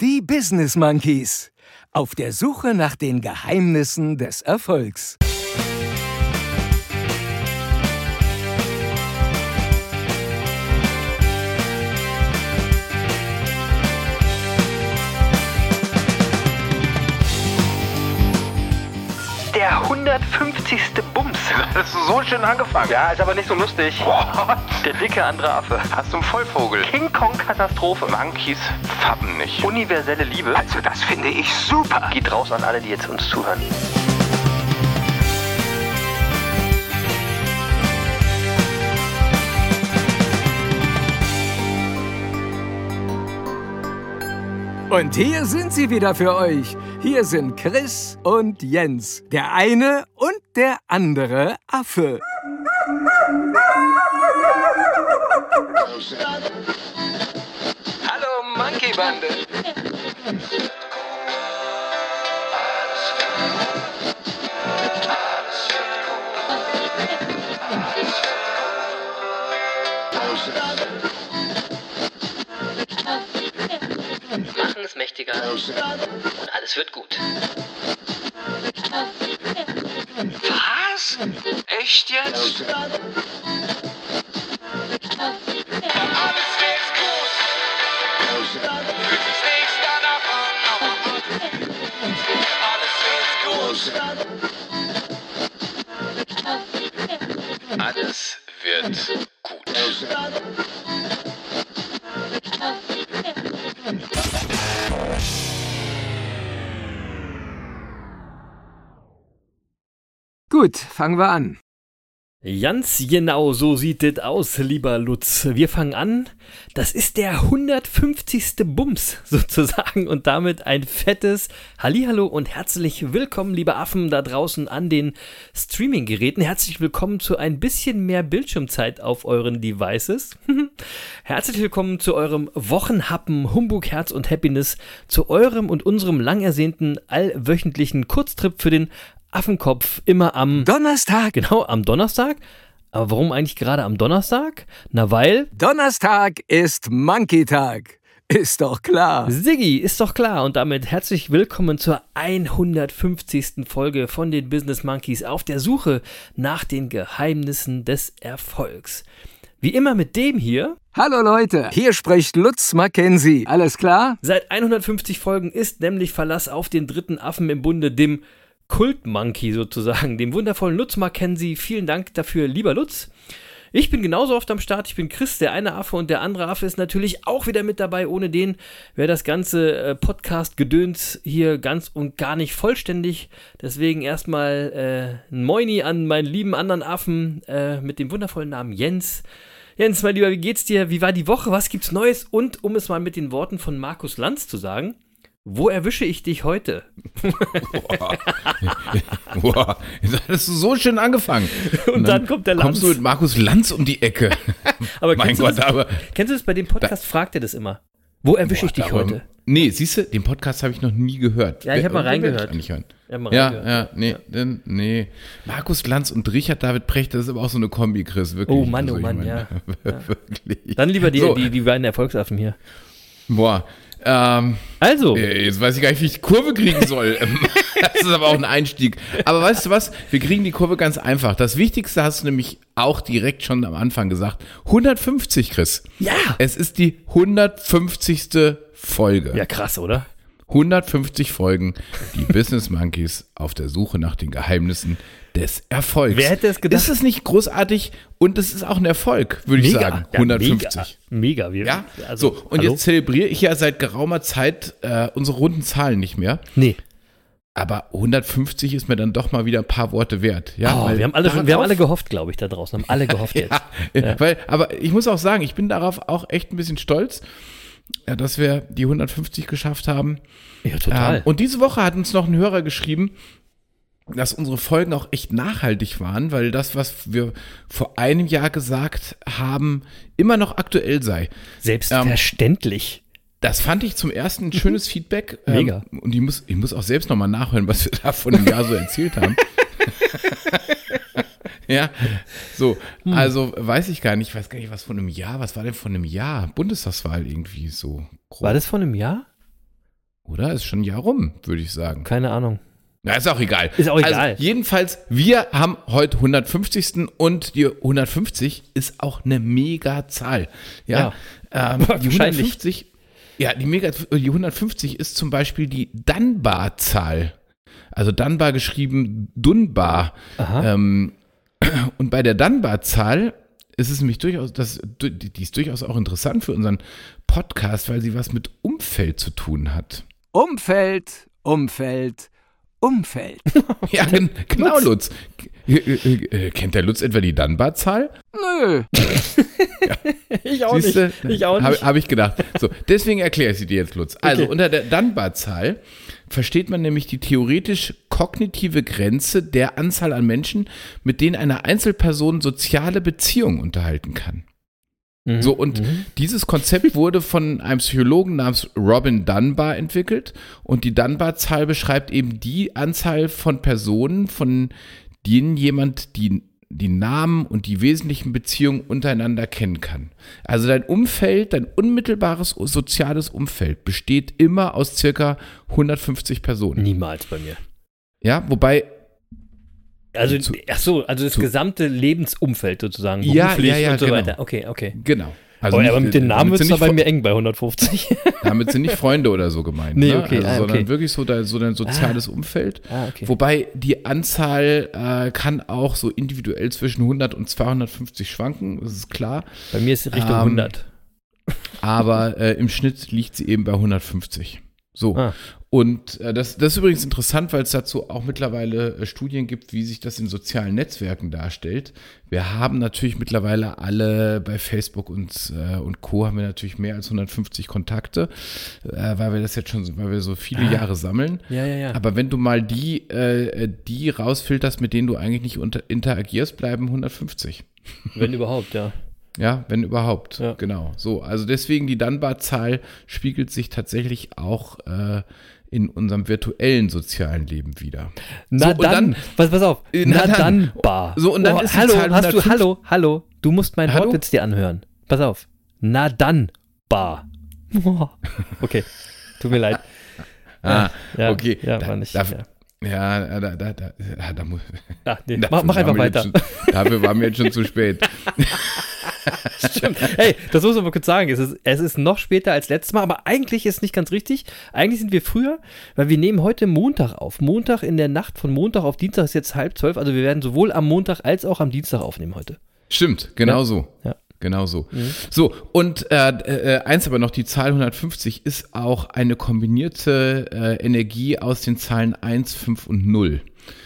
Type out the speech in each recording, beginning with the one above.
Die Business Monkeys. Auf der Suche nach den Geheimnissen des Erfolgs. 150. Bums. Das ist so schön angefangen. Ja, ist aber nicht so lustig. What? Der dicke andere Affe. Hast du einen Vollvogel? King Kong Katastrophe. Monkeys fappen nicht. Universelle Liebe. Also das finde ich super. Geht raus an alle, die jetzt uns zuhören. Und hier sind sie wieder für euch. Hier sind Chris und Jens. Der eine und der andere Affe. Hallo Monkey Bande. Machen es mächtiger und alles wird gut. Was? Echt jetzt? Gut, fangen wir an. Ganz genau so sieht es aus, lieber Lutz. Wir fangen an. Das ist der 150. Bums sozusagen und damit ein fettes Hallihallo und herzlich willkommen, liebe Affen da draußen an den Streaming-Geräten. Herzlich willkommen zu ein bisschen mehr Bildschirmzeit auf euren Devices. herzlich willkommen zu eurem Wochenhappen Humbug, Herz und Happiness, zu eurem und unserem lang ersehnten allwöchentlichen Kurztrip für den Affenkopf immer am Donnerstag. Genau, am Donnerstag. Aber warum eigentlich gerade am Donnerstag? Na, weil Donnerstag ist Monkey-Tag. Ist doch klar. Siggi ist doch klar. Und damit herzlich willkommen zur 150. Folge von den Business Monkeys auf der Suche nach den Geheimnissen des Erfolgs. Wie immer mit dem hier. Hallo Leute, hier spricht Lutz Mackenzie. Alles klar? Seit 150 Folgen ist nämlich Verlass auf den dritten Affen im Bunde, dem Kult-Monkey sozusagen, dem wundervollen Lutz Mackenzie. Vielen Dank dafür, lieber Lutz. Ich bin genauso oft am Start. Ich bin Chris, der eine Affe und der andere Affe ist natürlich auch wieder mit dabei. Ohne den wäre das ganze äh, Podcast-Gedöns hier ganz und gar nicht vollständig. Deswegen erstmal äh, ein Moini an meinen lieben anderen Affen äh, mit dem wundervollen Namen Jens. Jens, mein Lieber, wie geht's dir? Wie war die Woche? Was gibt's Neues? Und um es mal mit den Worten von Markus Lanz zu sagen, wo erwische ich dich heute? Boah. Boah. Jetzt hattest du so schön angefangen. Und, dann, kommt der Lanz. Kommst du mit Markus Lanz um die Ecke. aber mein kennst Gott, du das, aber. Kennst du das bei dem Podcast? fragt er das immer. Wo erwische ich dich aber, heute? Nee, siehst du, den Podcast habe ich noch nie gehört. Ja, ich hab mal reingehört. ich hören? Ja, mal Ja, reingehört. ja, nee, denn, nee. Markus Lanz und Richard David Precht, das ist aber auch so eine Kombi, Chris, wirklich. Oh Mann, oh ich Mann, meine, ja. wirklich. Dann lieber die, So. die, die beiden Erfolgsaffen hier. Boah, ähm, Also, äh, jetzt weiß ich gar nicht, wie ich die Kurve kriegen soll. das ist aber auch ein Einstieg. Aber weißt du was? Wir kriegen die Kurve ganz einfach. Das Wichtigste hast du nämlich auch direkt schon am Anfang gesagt. 150, Chris. ja. Es ist die 150. Folge. Ja, krass, oder? 150 Folgen, die Business Monkeys auf der Suche nach den Geheimnissen des Erfolgs. Wer hätte es gedacht? Ist es nicht großartig? Und es ist auch ein Erfolg, würde ich sagen. Ja, 150. Mega. mega. Wir, Ja, also, so, und hallo? jetzt zelebriere ich ja seit geraumer Zeit äh, unsere runden Zahlen nicht mehr. Nee. Aber 150 ist mir dann doch mal wieder ein paar Worte wert. Ja, Oh, wir haben alle, schon, wir haben darauf- alle gehofft, glaube ich, da draußen. Haben alle gehofft jetzt. ja, Weil, aber ich muss auch sagen, ich bin darauf auch echt ein bisschen stolz, ja, dass wir die 150 geschafft haben. Ja, total. Ähm, und diese Woche hat uns noch ein Hörer geschrieben, dass unsere Folgen auch echt nachhaltig waren, weil das, was wir vor einem Jahr gesagt haben, immer noch aktuell sei. Selbstverständlich. Das fand ich zum ersten ein schönes Feedback. Ähm, Mega. Und ich muss, ich muss auch selbst nochmal nachhören, was wir da vor einem Jahr so erzählt haben. ja, so, Hm. also weiß ich gar nicht, ich weiß gar nicht, was von einem Jahr, was war denn von einem Jahr? Bundestagswahl irgendwie so grob. War das vor einem Jahr? Oder? Ist schon ein Jahr rum, würde ich sagen. Keine Ahnung. Na, ist auch egal. Ist auch egal. Also, jedenfalls, wir haben heute 150. und die 150 ist auch eine Mega-Zahl. Ja, Ähm, die Wahrscheinlich. 150, ja, die, Mega, die 150 ist zum Beispiel die Dunbar-Zahl. Also Dunbar geschrieben Dunbar. Aha. Ähm, und bei der Dunbar-Zahl ist es nämlich durchaus, das, die ist durchaus auch interessant für unseren Podcast, weil sie was mit Umfeld zu tun hat. Umfeld, Umfeld, Umfeld. Ja, gen genau, Lutz. Äh, äh, äh, Kennt der Lutz etwa die Dunbar-Zahl? Nö. Ich auch Siehste? nicht. Ich auch Habe nicht. hab ich gedacht. So, deswegen erkläre ich sie dir jetzt, Lutz. Also, Okay. unter der Dunbar-Zahl versteht man nämlich die theoretisch kognitive Grenze der Anzahl an Menschen, mit denen eine Einzelperson soziale Beziehungen unterhalten kann. Mhm. So, und dieses Konzept wurde von einem Psychologen namens Robin Dunbar entwickelt. Und die Dunbar-Zahl beschreibt eben die Anzahl von Personen, von denen jemand die, die Namen und die wesentlichen Beziehungen untereinander kennen kann. Also dein Umfeld, dein unmittelbares soziales Umfeld besteht immer aus circa 150 Personen. Niemals bei mir. Ja, wobei, Also, Zu- ach so, also das zu- gesamte Lebensumfeld sozusagen. Ja, beruflich ja, ja, und so genau. weiter. Okay, okay. genau. Also aber, nicht- aber mit den Namen wird es bei mir eng bei 150. Damit sind nicht Freunde oder so gemeint, Nee, ne? okay, also, ah, sondern okay. wirklich so, dein, so dein soziales Umfeld. ah, okay. Wobei die Anzahl äh, kann auch so individuell zwischen 100 und 250 schwanken, das ist klar. Bei mir ist es Richtung Ähm, 100. Aber äh, im Schnitt liegt sie eben bei 150. So. Ah. Und äh, das, das ist übrigens interessant, weil es dazu auch mittlerweile äh, Studien gibt, wie sich das in sozialen Netzwerken darstellt. Wir haben natürlich mittlerweile alle bei Facebook und, äh, und Co. haben wir natürlich mehr als 150 Kontakte, äh, weil wir das jetzt schon, so- weil wir so viele Jahre sammeln. Ja, ja, ja. Aber wenn du mal die, äh, die rausfilterst, mit denen du eigentlich nicht unter, interagierst, bleiben 150. Wenn überhaupt, ja. Ja, wenn überhaupt. Ja. Genau. So, also deswegen die Dunbar-Zahl spiegelt sich tatsächlich auch äh, in unserem virtuellen sozialen Leben wieder. Na So, dann, dann- pass, pass auf. Na, na dann, bar. So, und dann oh, ist hallo, Zahl hast du, 150. hallo, hallo. Du musst meinen Hallo? Wortwitz dir anhören. Pass auf. Na dann, bar. Okay, tut mir leid. Ah, Ja, okay. Ja, Da- war nicht. darf- ja. Da, da, da, da, da muss. Ah, nee, mach, einfach weiter. Schon, dafür waren wir jetzt schon zu spät. Stimmt. Hey, das muss man mal kurz sagen. Es ist, es ist noch später als letztes Mal, aber eigentlich ist es nicht ganz richtig. Eigentlich sind wir früher, weil wir nehmen heute Montag auf. Montag in der Nacht von Montag auf Dienstag ist jetzt halb zwölf. Also wir werden sowohl am Montag als auch am Dienstag aufnehmen heute. Stimmt, genau so. Ja. Mhm. Genau so. So, und äh, äh, eins aber noch, die Zahl 150 ist auch eine kombinierte äh, Energie aus den Zahlen 1, 5 und 0.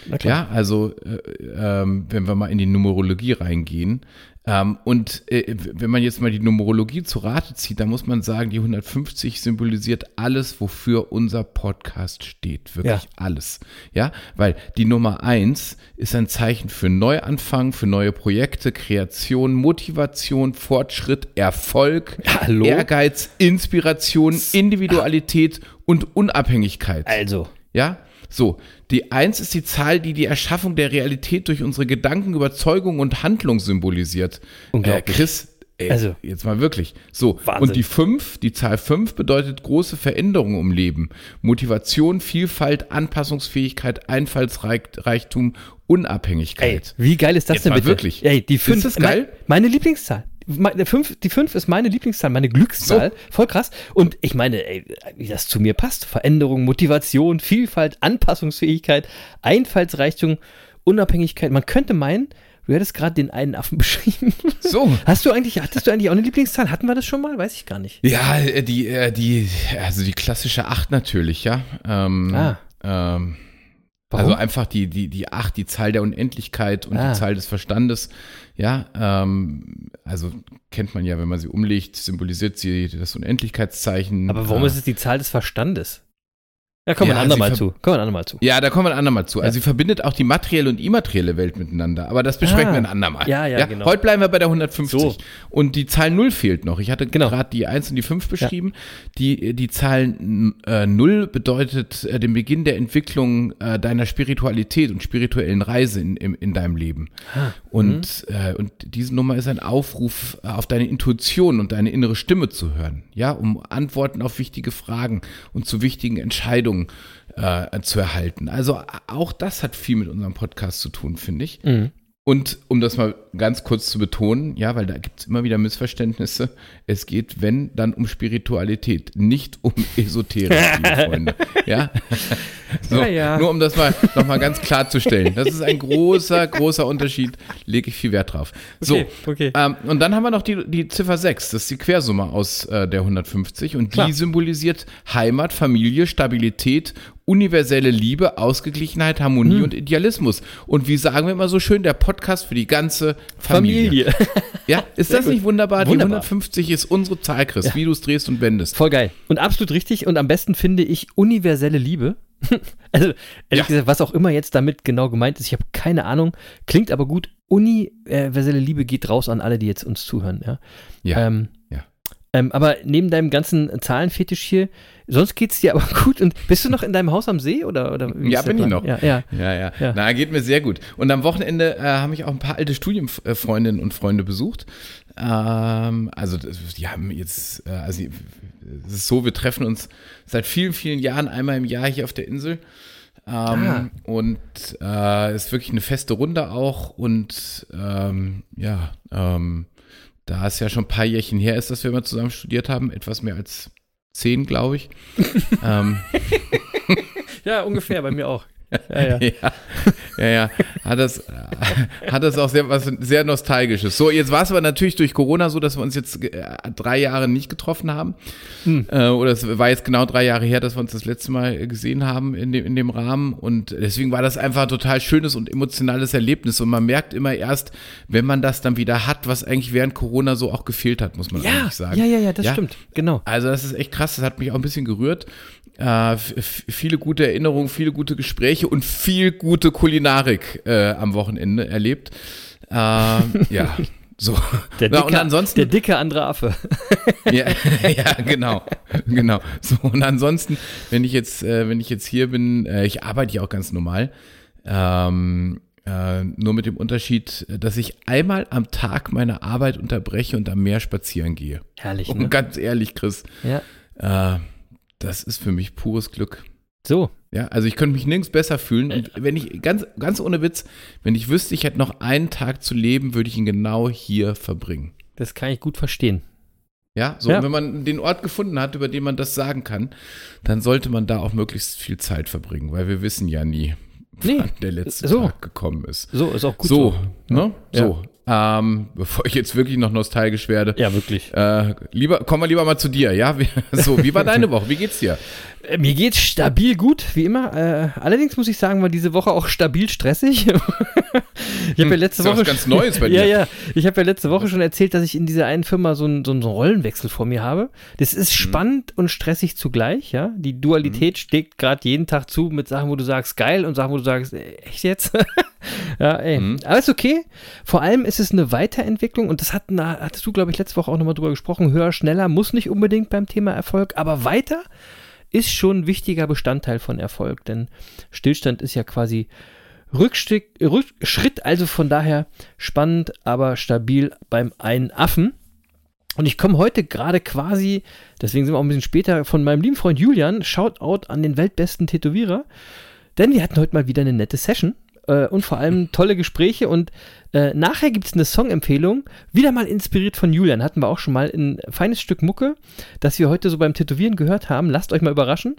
Na klar. Ja, also äh, ähm, wenn wir mal in die Numerologie reingehen. Ähm, und äh, wenn man jetzt mal die Numerologie zu Rate zieht, dann muss man sagen, die 150 symbolisiert alles, wofür unser Podcast steht. Wirklich Ja. alles. Ja, weil die Nummer 1 ist ein Zeichen für Neuanfang, für neue Projekte, Kreation, Motivation, Fortschritt, Erfolg, Hallo? Ehrgeiz, Inspiration, Individualität und Unabhängigkeit. Also, Ja? So, die Eins ist die Zahl, die die Erschaffung der Realität durch unsere Gedanken, Überzeugung und Handlung symbolisiert. Unglaublich. Äh, Chris, ey, Also. jetzt mal wirklich. So, Wahnsinn. und die Fünf, die Zahl Fünf bedeutet große Veränderungen im Leben. Motivation, Vielfalt, Anpassungsfähigkeit, Einfallsreichtum, ey, Unabhängigkeit. wie geil ist das Jetzt denn bitte? wirklich. Ey, die Ist fünf, das geil? Mein, meine Lieblingszahl. Meine fünf, die 5 ist meine Lieblingszahl, meine Glückszahl. Voll krass. Und ich meine, ey, wie das zu mir passt. Veränderung, Motivation, Vielfalt, Anpassungsfähigkeit, Einfallsreichtum, Unabhängigkeit. Man könnte meinen, du hättest gerade den einen Affen beschrieben. So. Hast du eigentlich, hattest du eigentlich auch eine Lieblingszahl? Hatten wir das schon mal? Weiß ich gar nicht. Ja, äh, die, äh, die, also die klassische Acht natürlich, ja. Ähm, Ah. ähm? Also einfach die, die, die Acht, die Zahl der Unendlichkeit und Ah. die Zahl des Verstandes. Ja, ähm, also kennt man ja, wenn man sie umlegt, symbolisiert sie das Unendlichkeitszeichen. Aber warum äh, ist es die Zahl des Verstandes? Ja, kommen wir Ja, ein andermal sie zu. Kommen wir ein andermal zu. Ja, da kommen wir ein andermal zu. Also sie verbindet auch die materielle und immaterielle Welt miteinander. Aber das besprechen Ah. wir ein andermal. Ja, ja, genau. Heute bleiben wir bei der 150. So. Und die Zahl 0 fehlt noch. Ich hatte Genau. gerade die 1 und die 5 beschrieben. Die, die Zahl äh, 0 bedeutet äh, den Beginn der Entwicklung äh, deiner Spiritualität und spirituellen Reise in, in, in deinem Leben. Ah, Und, mhm. äh, und diese Nummer ist ein Aufruf äh, auf deine Intuition und deine innere Stimme zu hören. Ja, um Antworten auf wichtige Fragen und zu wichtigen Entscheidungen äh, zu erhalten. Also auch das hat viel mit unserem Podcast zu tun, finde ich. Mhm. Und um das mal ganz kurz zu betonen, ja, weil da gibt es immer wieder Missverständnisse. Es geht, wenn, dann um Spiritualität, nicht um Esoterik, liebe Freunde. Ja? So, Ja, ja. Nur um das mal nochmal ganz klarzustellen. Das ist ein großer, großer Unterschied, lege ich viel Wert drauf. So, Okay. Ähm, und dann haben wir noch die, die Ziffer 6, das ist die Quersumme aus äh, der 150 und Klar. die symbolisiert Heimat, Familie, Stabilität, universelle Liebe, Ausgeglichenheit, Harmonie Hm. und Idealismus. Und wie sagen wir immer so schön, der Podcast für die ganze Familie. Familie. Ja, ist das nicht wunderbar? Die Wunderbar. 150 ist unsere Zahl, Chris, wie du es drehst und wendest. Voll geil. Und absolut richtig. Und am besten finde ich universelle Liebe. also, ehrlich Ja. gesagt, was auch immer jetzt damit genau gemeint ist, ich habe keine Ahnung. Klingt aber gut. Universelle Liebe geht raus an alle, die jetzt uns zuhören. Ja. Ja, Ähm, ja. Ähm, aber neben deinem ganzen Zahlenfetisch hier, sonst geht's dir aber gut. Und bist du noch in deinem Haus am See oder? oder Ja, ist bin ich noch. Ja, ja. Ja, ja, Ja. Na, geht mir sehr gut. Und am Wochenende äh, haben mich auch ein paar alte Studienfreundinnen und Freunde besucht. Ähm, also, die haben jetzt, äh, also, es ist so, wir treffen uns seit vielen, vielen Jahren einmal im Jahr hier auf der Insel. Ähm, Ah. Und äh, ist wirklich eine feste Runde auch. Und ähm, ja, ähm, da es ja schon ein paar Jährchen her ist, dass wir mal zusammen studiert haben, etwas mehr als zehn, glaube ich. ähm, ja, ungefähr, bei mir auch. Ja, ja. ja, ja, ja. Hat das, hat das auch sehr, was sehr Nostalgisches. So, jetzt war es aber natürlich durch Corona so, dass wir uns jetzt äh, drei Jahre nicht getroffen haben. Äh, oder es war jetzt genau drei Jahre her, dass wir uns das letzte Mal gesehen haben in dem, in dem Rahmen. Und deswegen war das einfach ein total schönes und emotionales Erlebnis. Und man merkt immer erst, wenn man das dann wieder hat, was eigentlich während Corona so auch gefehlt hat, muss man Ja, eigentlich sagen. ja, ja, ja, das stimmt. Genau. Also das ist echt krass, das hat mich auch ein bisschen gerührt. Äh, viele gute Erinnerungen, viele gute Gespräche und viel gute Kulinarik äh, am Wochenende erlebt. Äh, ja, so. Der Na, dicke, und ansonsten, der dicke andere Affe. ja, ja, genau, genau. So und ansonsten, wenn ich jetzt, äh, wenn ich jetzt hier bin, äh, ich arbeite ja auch ganz normal. Ähm, äh, nur mit dem Unterschied, dass ich einmal am Tag meine Arbeit unterbreche und am Meer spazieren gehe. Herrlich, Und ne? ganz ehrlich, Chris, Ja. Das ist für mich pures Glück. So. Ja, also ich könnte mich nirgends besser fühlen. Und wenn ich, ganz, ganz ohne Witz, wenn ich wüsste, ich hätte noch einen Tag zu leben, würde ich ihn genau hier verbringen. Das kann ich gut verstehen. Ja, so, Ja. wenn man den Ort gefunden hat, über den man das sagen kann, dann sollte man da auch möglichst viel Zeit verbringen, weil wir wissen ja nie, Nee, wann der letzte so. Tag gekommen ist. So, ist auch gut so, so. ne? Ja. So. Ähm, bevor ich jetzt wirklich noch nostalgisch werde, Ja, wirklich. äh, lieber, kommen wir lieber mal zu dir, ja? So, wie war deine Woche? Wie geht's dir? Äh, Mir geht's stabil gut, wie immer. Äh, allerdings muss ich sagen, war diese Woche auch stabil stressig. ich habe ja letzte ist ja was Woche ganz Neues bei Ja, dir. ja. Ich habe ja letzte Woche schon erzählt, dass ich in dieser einen Firma so einen so einen Rollenwechsel vor mir habe. Das ist Mhm. spannend und stressig zugleich, ja. Die Dualität steckt gerade jeden Tag zu mit Sachen, wo du sagst geil und Sachen, wo du sagst äh, echt jetzt. ja, ey. Mhm. Aber ist okay. Vor allem ist es eine Weiterentwicklung und das hat, na, hattest du, glaube ich, letzte Woche auch nochmal drüber gesprochen. Höher, schneller muss nicht unbedingt beim Thema Erfolg, aber weiter ist schon ein wichtiger Bestandteil von Erfolg, denn Stillstand ist ja quasi Rückstieg, Rückschritt, also von daher spannend, aber stabil beim einen Affen. Und ich komme heute gerade quasi, deswegen sind wir auch ein bisschen später, von meinem lieben Freund Julian, Shoutout an den weltbesten Tätowierer, denn wir hatten heute mal wieder eine nette Session äh, und vor allem tolle Gespräche. Und äh, nachher gibt es eine Songempfehlung, wieder mal inspiriert von Julian, hatten wir auch schon mal. Ein feines Stück Mucke, das wir heute so beim Tätowieren gehört haben, lasst euch mal überraschen.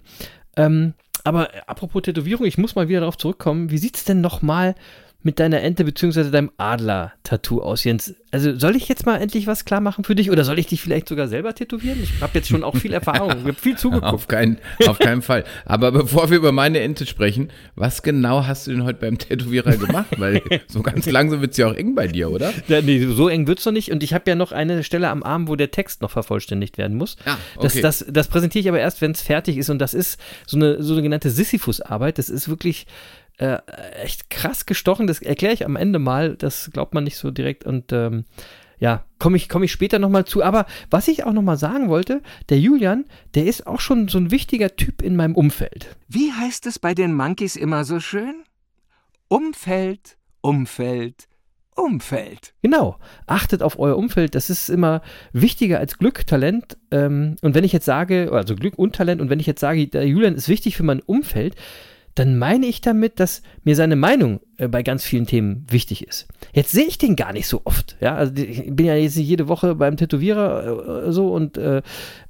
Ähm, aber äh, apropos Tätowierung, ich muss mal wieder darauf zurückkommen, wie sieht es denn nochmal mit deiner Ente bzw. deinem Adler-Tattoo aus, Jens? Also soll ich jetzt mal endlich was klar machen für dich oder soll ich dich vielleicht sogar selber tätowieren? Ich habe jetzt schon auch viel Erfahrung, ich habe viel zugeguckt. Auf keinen, auf keinen Fall. Aber bevor wir über meine Ente sprechen, was genau hast du denn heute beim Tätowierer gemacht? Weil so ganz langsam wird es ja auch eng bei dir, oder? Ja, nee, so eng wird es noch nicht. Und ich habe ja noch eine Stelle am Arm, wo der Text noch vervollständigt werden muss. Ah, das, okay. das, das präsentiere ich aber erst, wenn es fertig ist. Und das ist so eine so eine genannte Sisyphus-Arbeit. Das ist wirklich äh, echt krass gestochen. Das erkläre ich am Ende mal. Das glaubt man nicht so direkt. Und ähm, ja, komme ich, komm ich später nochmal zu. Aber was ich auch nochmal sagen wollte, der Julian, der ist auch schon so ein wichtiger Typ in meinem Umfeld. Wie heißt es bei den Monkeys immer so schön? Umfeld, Umfeld, Umfeld. Genau. Achtet auf euer Umfeld. Das ist immer wichtiger als Glück, Talent. Ähm, und wenn ich jetzt sage, also Glück und Talent, und wenn ich jetzt sage, der Julian ist wichtig für mein Umfeld, dann meine ich damit, dass mir seine Meinung äh, bei ganz vielen Themen wichtig ist. Jetzt sehe ich den gar nicht so oft. Ja, also ich bin ja jetzt nicht jede Woche beim Tätowierer äh, so und äh,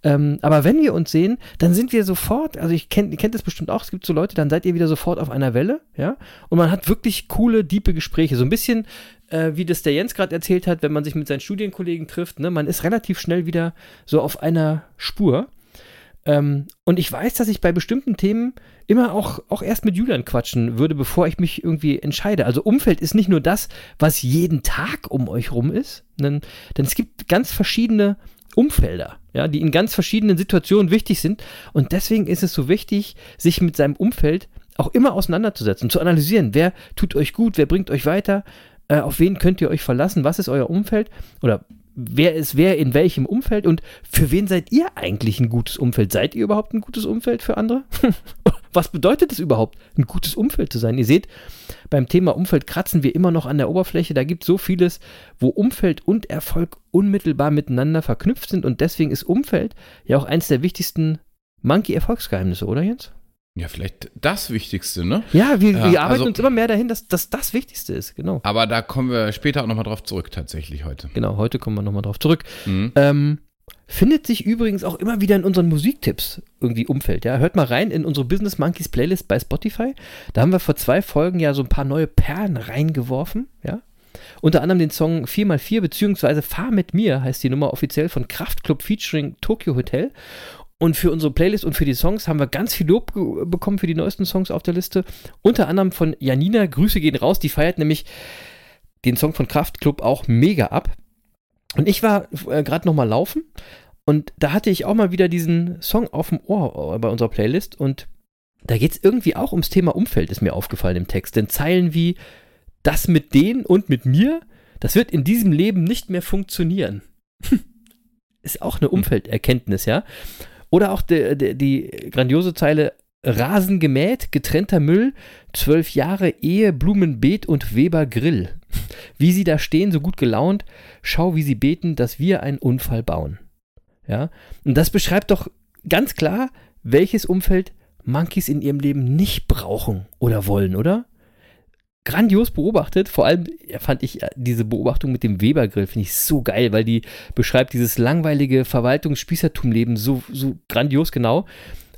ähm, aber wenn wir uns sehen, dann sind wir sofort, also ich kennt, ihr kennt das bestimmt auch, es gibt so Leute, dann seid ihr wieder sofort auf einer Welle, ja, und man hat wirklich coole, diepe Gespräche. So ein bisschen äh, wie das der Jens gerade erzählt hat, wenn man sich mit seinen Studienkollegen trifft, ne, man ist relativ schnell wieder so auf einer Spur. Ähm, und ich weiß, dass ich bei bestimmten Themen immer auch, auch erst mit Julian quatschen würde, bevor ich mich irgendwie entscheide. Also Umfeld ist nicht nur das, was jeden Tag um euch rum ist, denn, denn es gibt ganz verschiedene Umfelder, ja, die in ganz verschiedenen Situationen wichtig sind. Und deswegen ist es so wichtig, sich mit seinem Umfeld auch immer auseinanderzusetzen, zu analysieren, wer tut euch gut, wer bringt euch weiter, äh, auf wen könnt ihr euch verlassen, was ist euer Umfeld oder wer ist wer in welchem Umfeld und für wen seid ihr eigentlich ein gutes Umfeld? Seid ihr überhaupt ein gutes Umfeld für andere? Was bedeutet es überhaupt, ein gutes Umfeld zu sein? Ihr seht, beim Thema Umfeld kratzen wir immer noch an der Oberfläche. Da gibt es so vieles, wo Umfeld und Erfolg unmittelbar miteinander verknüpft sind und deswegen ist Umfeld ja auch eins der wichtigsten Monkey-Erfolgsgeheimnisse, oder Jens? Ja, vielleicht das Wichtigste, ne? Ja, wir, Ja, wir arbeiten also- uns immer mehr dahin, dass das das Wichtigste ist. Genau. Aber da kommen wir später auch nochmal drauf zurück, tatsächlich heute. Genau, heute kommen wir nochmal drauf zurück. Mhm. Ähm, findet sich übrigens auch immer wieder in unseren Musiktipps irgendwie Umfeld. Ja, hört mal rein in unsere Business Monkeys Playlist bei Spotify. Da haben wir vor zwei Folgen ja so ein paar neue Perlen reingeworfen. Ja, unter anderem den Song 4x4 beziehungsweise Fahr mit mir heißt die Nummer offiziell von Kraftklub featuring Tokyo Hotel. Und für unsere Playlist und für die Songs haben wir ganz viel Lob bekommen für die neuesten Songs auf der Liste. Unter anderem von Janina. Grüße gehen raus. Die feiert nämlich den Song von Kraftklub auch mega ab. Und ich war äh, gerade noch mal laufen und da hatte ich auch mal wieder diesen Song auf dem Ohr äh, bei unserer Playlist und da geht es irgendwie auch ums Thema Umfeld, ist mir aufgefallen im Text. Denn Zeilen wie das mit denen und mit mir, das wird in diesem Leben nicht mehr funktionieren. ist auch eine Umfelderkenntnis, ja. Oder auch die, die, die grandiose Zeile Rasen gemäht, getrennter Müll, zwölf Jahre Ehe, Blumenbeet und Weber Grill. Wie sie da stehen, so gut gelaunt, schau, wie sie beten, dass wir einen Unfall bauen. Ja, und das beschreibt doch ganz klar, welches Umfeld Monkeys in ihrem Leben nicht brauchen oder wollen, oder? Grandios beobachtet, vor allem fand ich äh, diese Beobachtung mit dem Webergrill, finde ich so geil, weil die beschreibt dieses langweilige Verwaltungsspießertumleben so, so grandios genau.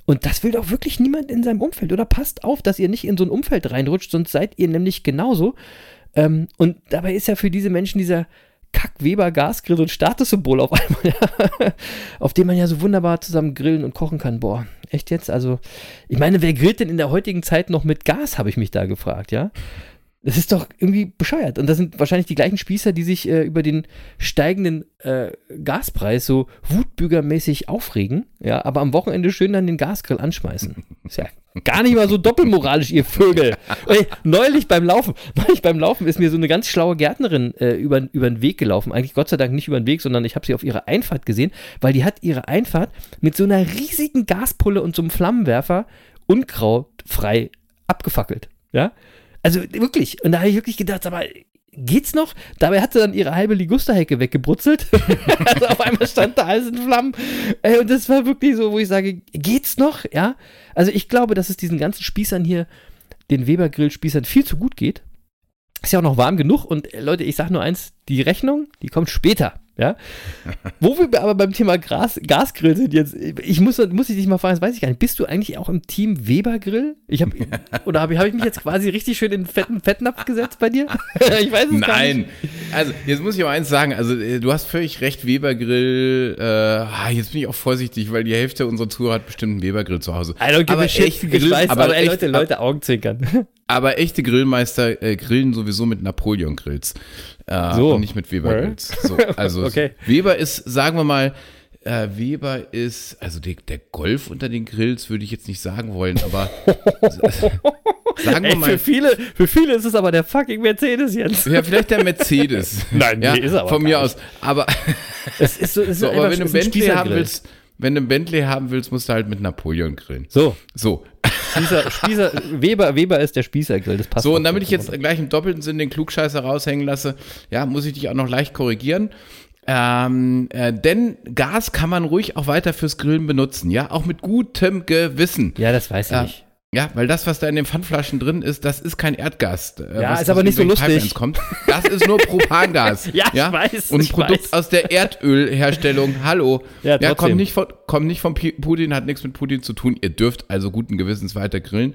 Und das will doch wirklich niemand in seinem Umfeld, oder? Passt auf, dass ihr nicht in so ein Umfeld reinrutscht, sonst seid ihr nämlich genauso. Ähm, und dabei ist ja für diese Menschen dieser Kack-Weber-Gasgrill so ein Statussymbol auf einmal, auf dem man ja so wunderbar zusammen grillen und kochen kann. Boah, echt jetzt? Also, ich meine, wer grillt denn in der heutigen Zeit noch mit Gas, habe ich mich da gefragt, ja? Das ist doch irgendwie bescheuert. Und das sind wahrscheinlich die gleichen Spießer, die sich äh, über den steigenden äh, Gaspreis so wutbürgermäßig aufregen, ja, aber am Wochenende schön dann den Gasgrill anschmeißen. Ist ja gar nicht mal so doppelmoralisch, ihr Vögel. Ey, neulich beim Laufen, neulich beim Laufen ist mir so eine ganz schlaue Gärtnerin äh, über, über den Weg gelaufen. Eigentlich Gott sei Dank nicht über den Weg, sondern ich habe sie auf ihrer Einfahrt gesehen, weil die hat ihre Einfahrt mit so einer riesigen Gaspulle und so einem Flammenwerfer unkrautfrei abgefackelt. Ja, also wirklich. Und da habe ich wirklich gedacht, aber geht's noch? Dabei hat sie dann ihre halbe Ligusterhecke weggebrutzelt. also auf einmal stand da alles in Flammen. Ey, und das war wirklich so, wo ich sage, geht's noch? Ja. Also ich glaube, dass es diesen ganzen Spießern hier, den Weber-Grill-Spießern, viel zu gut geht. Ist ja auch noch warm genug. Und äh, Leute, ich sage nur eins, die Rechnung, die kommt später. Ja? Wo wir aber beim Thema Gras, Gasgrill sind jetzt, ich muss, muss ich dich mal fragen, das weiß ich gar nicht. Bist du eigentlich auch im Team Weber Grill? Ich hab, oder habe hab ich mich jetzt quasi richtig schön in den fetten Fettnapf gesetzt bei dir? ich weiß es gar nicht. Nein, also jetzt muss ich aber eins sagen, also äh, du hast völlig recht, Webergrill, äh, ah, jetzt bin ich auch vorsichtig, weil die Hälfte unserer Zuhörer hat bestimmt einen Webergrill zu Hause. I don't give aber ich Grill, weiß, aber, aber, ey, echt, Leute, Leute, Augenzwinkern. aber echte Grillmeister äh, grillen sowieso mit Napoleon-Grills. Äh, So. Und nicht mit Weber-Grills. So, also Okay. Weber ist, sagen wir mal, äh, Weber ist, also der, der Golf unter den Grills würde ich jetzt nicht sagen wollen, aber sagen wir Ey, mal, für viele, für viele ist es aber der fucking Mercedes jetzt. ja, vielleicht der Mercedes. Nein, nee, ja, ist er aber Von mir aus. Aber, Es ist so, es ist so, aber wenn du ist Bentley haben willst, wenn du einen Bentley haben willst, musst du halt mit Napoleon grillen. So, So. Spießer, Spießer, Weber, Weber ist der Spießergrill, das passt. So, und damit ich jetzt gleich im doppelten Sinn den Klugscheißer raushängen lasse, ja, muss ich dich auch noch leicht korrigieren. Ähm, äh, denn Gas kann man ruhig auch weiter fürs Grillen benutzen, ja, auch mit gutem Gewissen. Ja, das weiß ich Ja. nicht. Ja, weil das, was da in den Pfandflaschen drin ist, das ist kein Erdgas. äh, Ja, was ist aber nicht so lustig. Kommt. Das ist nur Propangas. Ja, ich weiß, Und ein Produkt weiß. aus der Erdölherstellung. Hallo. Ja, ja trotzdem. kommt nicht von, kommt nicht von Putin, hat nichts mit Putin zu tun. Ihr dürft also guten Gewissens weiter grillen.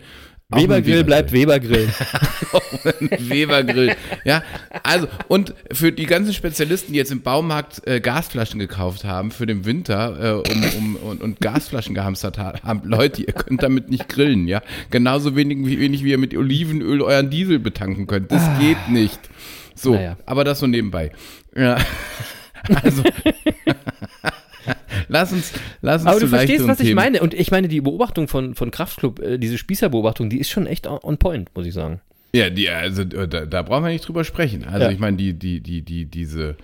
Webergrill bleibt Webergrill. Webergrill. Ja, also und für die ganzen Spezialisten, die jetzt im Baumarkt äh, Gasflaschen gekauft haben für den Winter äh, um, um, und, und Gasflaschen gehamstert ha- haben, Leute, ihr könnt damit nicht grillen, ja. Genauso wenig wie, wenig wie ihr mit Olivenöl euren Diesel betanken könnt. Das geht nicht. So, Naja. aber das so nebenbei. Ja. Also. Lass uns, lass uns Aber du verstehst, was ich Themen. meine. Und ich meine, die Beobachtung von, von Kraftclub, äh, diese Spießerbeobachtung, die ist schon echt on point, muss ich sagen. Ja, die, also äh, da, da brauchen wir nicht drüber sprechen. Also Ja. ich meine, die, die, die, die, diese,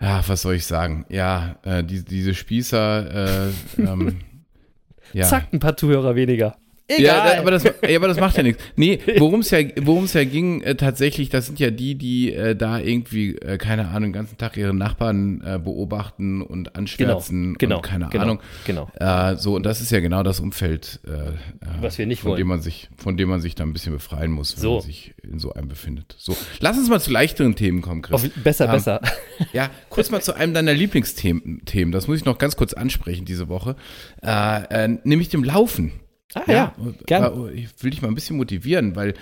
ja, was soll ich sagen? Ja, äh, die, diese Spießer, äh, ähm, ja. Zack, ein paar Zuhörer weniger. Ja, da- aber das, ja, aber das macht ja nichts. Nee, worum es ja, ja ging, äh, tatsächlich, das sind ja die, die äh, da irgendwie, äh, keine Ahnung, den ganzen Tag ihre Nachbarn äh, beobachten und anschwärzen genau, und keine genau, Ahnung. genau. Äh, so, und das ist ja genau das Umfeld, äh, Was wir nicht von wollen. Dem man sich, von dem man sich da ein bisschen befreien muss, wenn So. man sich in so einem befindet. So, lass uns mal zu leichteren Themen kommen, Chris. Auf, besser, Ähm, besser. Ja, kurz mal zu einem deiner Lieblingsthemen. Themen. Das muss ich noch ganz kurz ansprechen diese Woche. Nämlich dem Laufen. Ah ja, gern. äh, Ich will dich mal ein bisschen motivieren, weil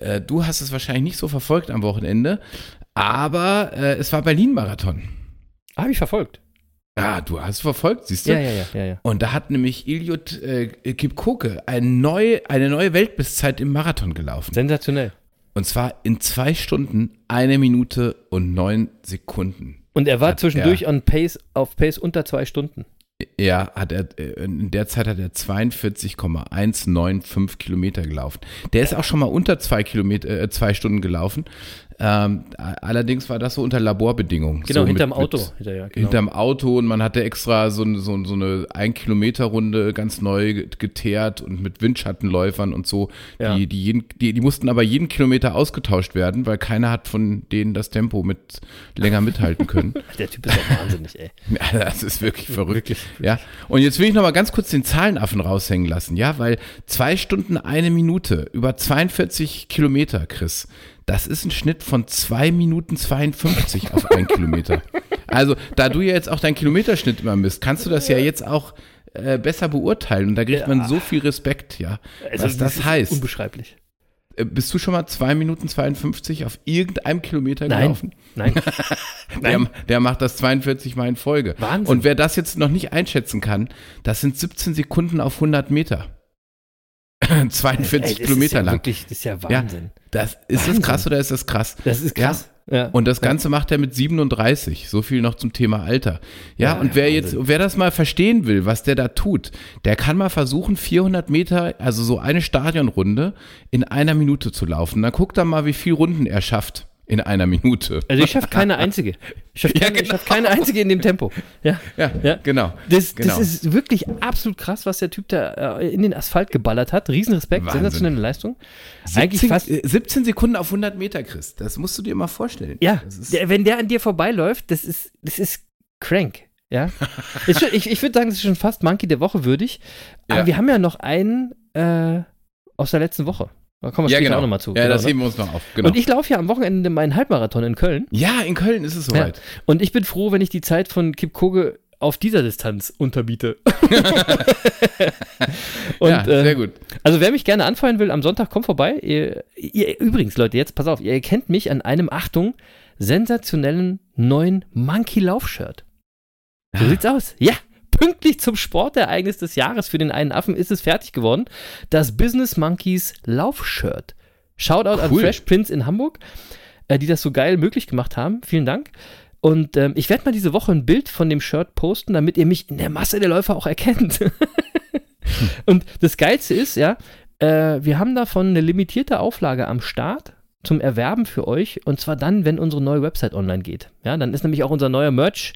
äh, du hast es wahrscheinlich nicht so verfolgt am Wochenende, aber äh, es war Berlin-Marathon. Habe ich verfolgt. Ja, du hast verfolgt, siehst du? Ja, ja, ja, ja, ja. Und da hat nämlich Iliot äh, Kipkoke ein neu, eine neue Weltbestzeit im Marathon gelaufen. Sensationell. Und zwar in zwei Stunden, eine Minute und neun Sekunden. Und er war zwischendurch er- on Pace, auf Pace unter zwei Stunden. Ja, hat er, äh, in der Zeit hat er 42,195 Kilometer gelaufen. Der ist auch schon mal unter zwei Kilometer, äh, zwei Stunden gelaufen. Ähm, allerdings war das so unter Laborbedingungen. Genau, so hinterm mit, Auto. Mit, Hinterher, genau. Hinterm Auto und man hatte extra so, so, so eine Ein-Kilometer-Runde ganz neu geteert und mit Windschattenläufern und so. Ja. Die, die, jeden, die, die mussten aber jeden Kilometer ausgetauscht werden, weil keiner hat von denen das Tempo mit länger mithalten können. Der Typ ist doch wahnsinnig, ey. Ja, das ist wirklich verrückt. Ja. Und jetzt will ich noch mal ganz kurz den Zahlenaffen raushängen lassen, ja, weil zwei Stunden eine Minute über 42 Kilometer, Chris, das ist ein Schnitt von zwei Minuten 52 auf einen Kilometer. Also, da du ja jetzt auch deinen Kilometerschnitt immer misst, kannst du das ja jetzt auch äh, besser beurteilen. Und da kriegt man so viel Respekt, ja. Also, was das ist heißt. Unbeschreiblich. Äh, Bist du schon mal zwei Minuten 52 auf irgendeinem Kilometer Nein, gelaufen? nein. Der, der macht das 42 Mal in Folge. Wahnsinn. Und wer das jetzt noch nicht einschätzen kann, das sind 17 Sekunden auf 100 Meter. 42 Ey, das Kilometer ist ja lang. Wirklich, das ist ja Ja, Wahnsinn. das, ist das Wahnsinn. krass oder ist das krass? Das ist krass. Ja. Und das Ganze macht er mit 37. So viel noch zum Thema Alter. Ja, Ja, und wer Wahnsinn. jetzt, wer das mal verstehen will, was der da tut, der kann mal versuchen, 400 Meter, also so eine Stadionrunde in einer Minute zu laufen. Dann guckt er mal, wie viel Runden er schafft in einer Minute. Also ich schaffe keine einzige. Ich schaffe keine, ich schaff keine einzige in dem Tempo. Ja. Ja, Ja. genau. Das, genau. das ist wirklich absolut krass, was der Typ da äh, in den Asphalt geballert hat. Riesenrespekt, Wahnsinn. sensationelle Leistung. Eigentlich 17, fast. äh, 17 Sekunden auf 100 Meter, Chris. Das musst du dir mal vorstellen. Ja, der, wenn der an dir vorbeiläuft, das ist, das ist crank. Ja. schon, ich ich würde sagen, das ist schon fast Monkey der Woche würdig. Aber Ja. wir haben ja noch einen äh, aus der letzten Woche. Da kommen wir Ja, später genau. auch nochmal zu. Ja, genau, das ne? heben wir uns noch auf. Genau. Und ich laufe ja am Wochenende meinen Halbmarathon in Köln. ja, in Köln ist es soweit. Ja. Und ich bin froh, wenn ich die Zeit von Kip Koge auf dieser Distanz unterbiete. Und, ja, äh, sehr gut. Also wer mich gerne anfeuern will, am Sonntag kommt vorbei. Ihr, ihr, übrigens, Leute, jetzt pass auf, ihr erkennt mich an einem, Achtung, sensationellen neuen Monkey-Lauf-Shirt. So Ah. sieht's aus. Ja, pünktlich zum Sportereignis des Jahres für den einen Affen ist es fertig geworden. Das Business Monkeys Laufshirt. Shoutout an Cool. Fresh Prince in Hamburg, äh, die das so geil möglich gemacht haben. Vielen Dank. Und ähm, ich werde mal diese Woche ein Bild von dem Shirt posten, damit ihr mich in der Masse der Läufer auch erkennt. Und das Geilste ist, ja, äh, wir haben davon eine limitierte Auflage am Start zum Erwerben für euch. Und zwar dann, wenn unsere neue Website online geht. Ja, dann ist nämlich auch unser neuer Merch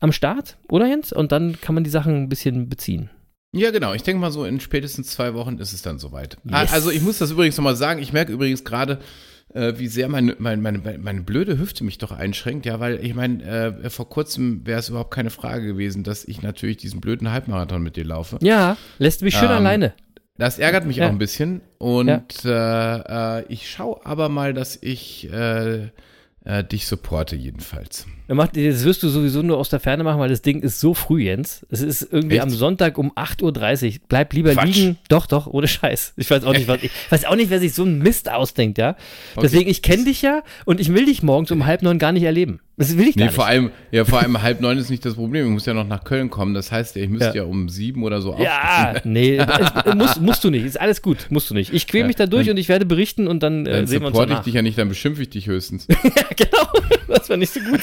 am Start, oder Jens? Und dann kann man die Sachen ein bisschen beziehen. Ja, genau. Ich denke mal so in spätestens zwei Wochen ist es dann soweit. Ah, Yes. Also ich muss das übrigens nochmal sagen. Ich merke übrigens gerade, äh, wie sehr meine, meine, meine, meine blöde Hüfte mich doch einschränkt. Ja, weil ich meine, äh, vor kurzem wäre es überhaupt keine Frage gewesen, dass ich natürlich diesen blöden Halbmarathon mit dir laufe. Ja, lässt mich schön Ähm, alleine. Das ärgert mich Ja. auch ein bisschen. Und äh, äh, ich schaue aber mal, dass ich äh, äh, dich supporte jedenfalls. Macht, das wirst du sowieso nur aus der Ferne machen, weil das Ding ist so früh, Jens. Es ist irgendwie Echt? am Sonntag um 8.30 Uhr. Bleib lieber Quatsch. liegen. Doch, doch, ohne Scheiß. Ich weiß auch nicht, was, ich weiß auch nicht, wer sich so einen Mist ausdenkt, ja. Deswegen, ich kenne dich ja und ich will dich morgens um halb neun gar nicht erleben. Das will ich gar Nee, nicht. vor allem, ja, vor allem halb neun ist nicht das Problem. Ich muss ja noch nach Köln kommen. Das heißt, ich müsste Ja. ja, um sieben oder so Ja, nee, es, musst, musst du nicht. Ist alles gut, musst du nicht. Ich quäle Ja, mich da durch dann- und ich werde berichten und dann, äh, Dann sehen wir uns supporte ich dich ja nicht, dann beschimpfe ich dich höchstens. Ja, genau. Das war nicht so gut.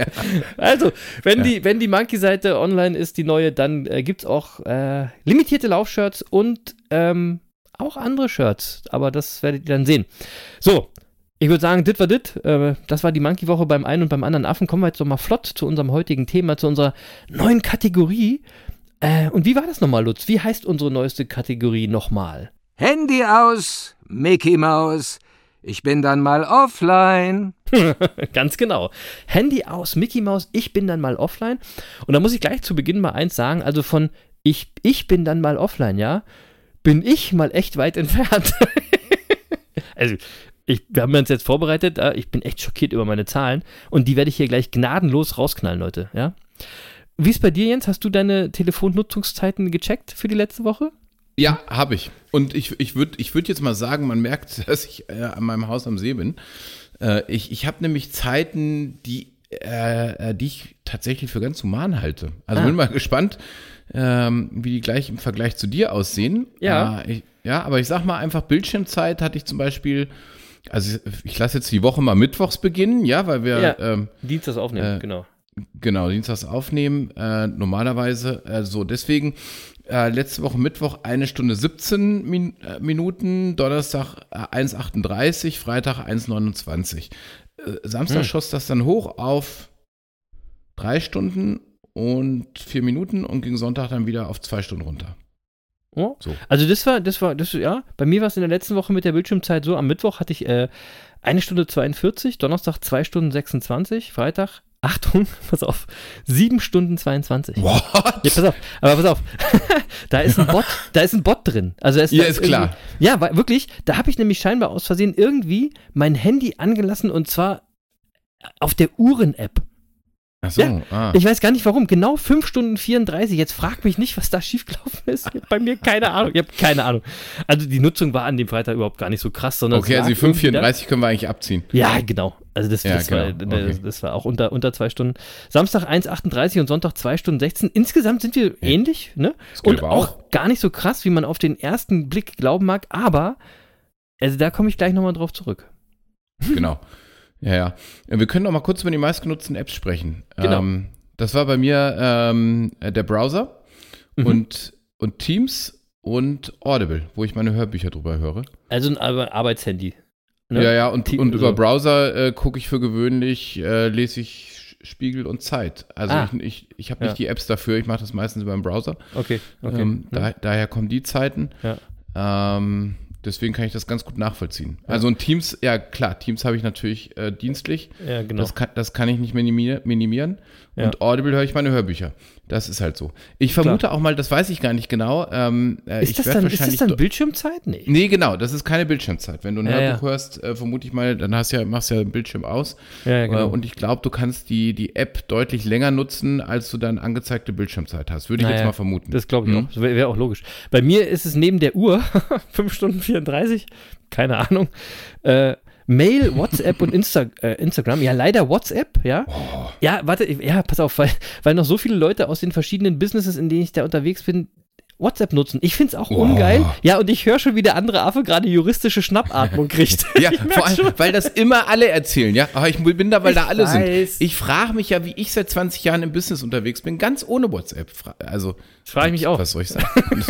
Also, wenn, die, wenn die Monkey-Seite online ist, die neue, dann äh, gibt es auch äh, limitierte Laufshirts und ähm, auch andere Shirts. Aber das werdet ihr dann sehen. So, ich würde sagen, dit war dit. Äh, das war die Monkey-Woche beim einen und beim anderen Affen. Kommen wir jetzt nochmal flott zu unserem heutigen Thema, zu unserer neuen Kategorie. Äh, und wie war das nochmal, Lutz? Wie heißt unsere neueste Kategorie nochmal? Handy aus, Mickey Maus. Ich bin dann mal offline. Ganz genau. Handy aus, Mickey Maus, ich bin dann mal offline. Und da muss ich gleich zu Beginn mal eins sagen, also von ich, ich bin dann mal offline, ja, bin ich mal echt weit entfernt. also, ich, wir haben uns jetzt vorbereitet, äh, ich bin echt schockiert über meine Zahlen und die werde ich hier gleich gnadenlos rausknallen, Leute, ja. Wie ist bei dir, Jens? Hast du deine Telefonnutzungszeiten gecheckt für die letzte Woche? Ja, habe ich. Und ich, ich würde ich würd jetzt mal sagen, man merkt, dass ich äh, an meinem Haus am See bin. Äh, ich ich habe nämlich Zeiten, die, äh, äh, die ich tatsächlich für ganz human halte. Also Ah. bin mal gespannt, ähm, wie die gleich im Vergleich zu dir aussehen. Ja. Äh, ich, ja, aber ich sag mal einfach, Bildschirmzeit hatte ich zum Beispiel, also ich lasse jetzt die Woche mal mittwochs beginnen, ja, weil wir Ja. ähm, Dienstags aufnehmen, Äh, genau. Genau, Dienstags aufnehmen, äh, normalerweise. Äh, so, deswegen äh, letzte Woche Mittwoch eine Stunde 17 Min äh, Minuten, Donnerstag äh, 1,38, Freitag 1,29. Äh, Samstag Hm. schoss das dann hoch auf drei Stunden und vier Minuten und ging Sonntag dann wieder auf zwei Stunden runter. Oh. So. Also das war, das war, das ja, bei mir war es in der letzten Woche mit der Bildschirmzeit so, am Mittwoch hatte ich äh, eine Stunde 42, Donnerstag zwei Stunden 26, Freitag, Achtung, pass auf, sieben Stunden 22. What? Ja, pass auf, aber pass auf, da ist ein Bot, da ist ein Bot drin. Also da ist, Ja, da ist klar. Ja, wirklich, da habe ich nämlich scheinbar aus Versehen irgendwie mein Handy angelassen und zwar auf der Uhren-App. Ach so, Ja, ah. Ich weiß gar nicht warum. Genau 5 Stunden 34. Jetzt frag mich nicht, was da schiefgelaufen ist. Ich hab bei mir keine Ahnung. Ich habe keine Ahnung. Also die Nutzung war an dem Freitag überhaupt gar nicht so krass, sondern. Okay, also die lag irgendwie 5,34 können wir eigentlich abziehen. Ja, genau. Also das, Ja, das, war, genau. das, Okay. das war auch unter, unter zwei Stunden. Samstag 1,38 und Sonntag 2 Stunden 16. Insgesamt sind wir ähnlich, ne? Und aber auch gar nicht so krass, wie man auf den ersten Blick glauben mag, aber also da komme ich gleich nochmal drauf zurück. Genau. Ja, ja. Ja, Wir können noch mal kurz über die meistgenutzten Apps sprechen. Genau. Ähm, das war bei mir ähm, äh, der Browser Mhm. und, und Teams und Audible, wo ich meine Hörbücher drüber höre. Also ein Ar- Arbeitshandy. ne? Ja, ja, und, Te- und über so. Browser äh, gucke ich für gewöhnlich, äh, lese ich Spiegel und Zeit. Also Ah. ich, ich, ich habe Ja. nicht die Apps dafür, ich mache das meistens über den Browser. Okay, okay. Ähm, da, daher kommen die Zeiten. Ja. Ähm, deswegen kann ich das ganz gut nachvollziehen. Also und Teams, ja klar, Teams habe ich natürlich äh, dienstlich. ja, genau. Das, kann, das kann ich nicht minimier, minimieren. Ja. Und Audible höre ich meine Hörbücher. Das ist halt so. Ich vermute auch mal, das weiß ich gar nicht genau. Ähm, äh, Ist das, dann, ist das dann Bildschirmzeit? Nee. Nee, genau, das ist keine Bildschirmzeit. Wenn du ein Ja, Hörbuch ja. hörst, äh, vermute ich mal, dann hast ja, machst ja den Bildschirm aus. Ja, genau. Äh, und ich glaube, du kannst die, die App deutlich länger nutzen, als du dann angezeigte Bildschirmzeit hast. Würde ich jetzt mal vermuten. Das glaube ich Hm? auch. Das wäre wär auch logisch. Bei mir ist es neben der Uhr 5 Stunden 34, keine Ahnung. Äh, Mail, WhatsApp und Insta äh, Instagram. Ja, leider WhatsApp, ja. Oh. Ja, warte, ja, pass auf, weil, weil noch so viele Leute aus den verschiedenen Businesses, in denen ich da unterwegs bin, WhatsApp nutzen. Ich finde es auch Oh. ungeil. Ja, und ich höre schon, wie der andere Affe gerade juristische Schnappatmung kriegt. Ja, vor allem, schon. weil das immer alle erzählen, ja. Aber ich bin da, weil da Ich alle weiß. sind. Ich frage mich ja, wie ich seit 20 Jahren im Business unterwegs bin, ganz ohne WhatsApp. Also, Das frage ich mich auch. Was soll ich sagen?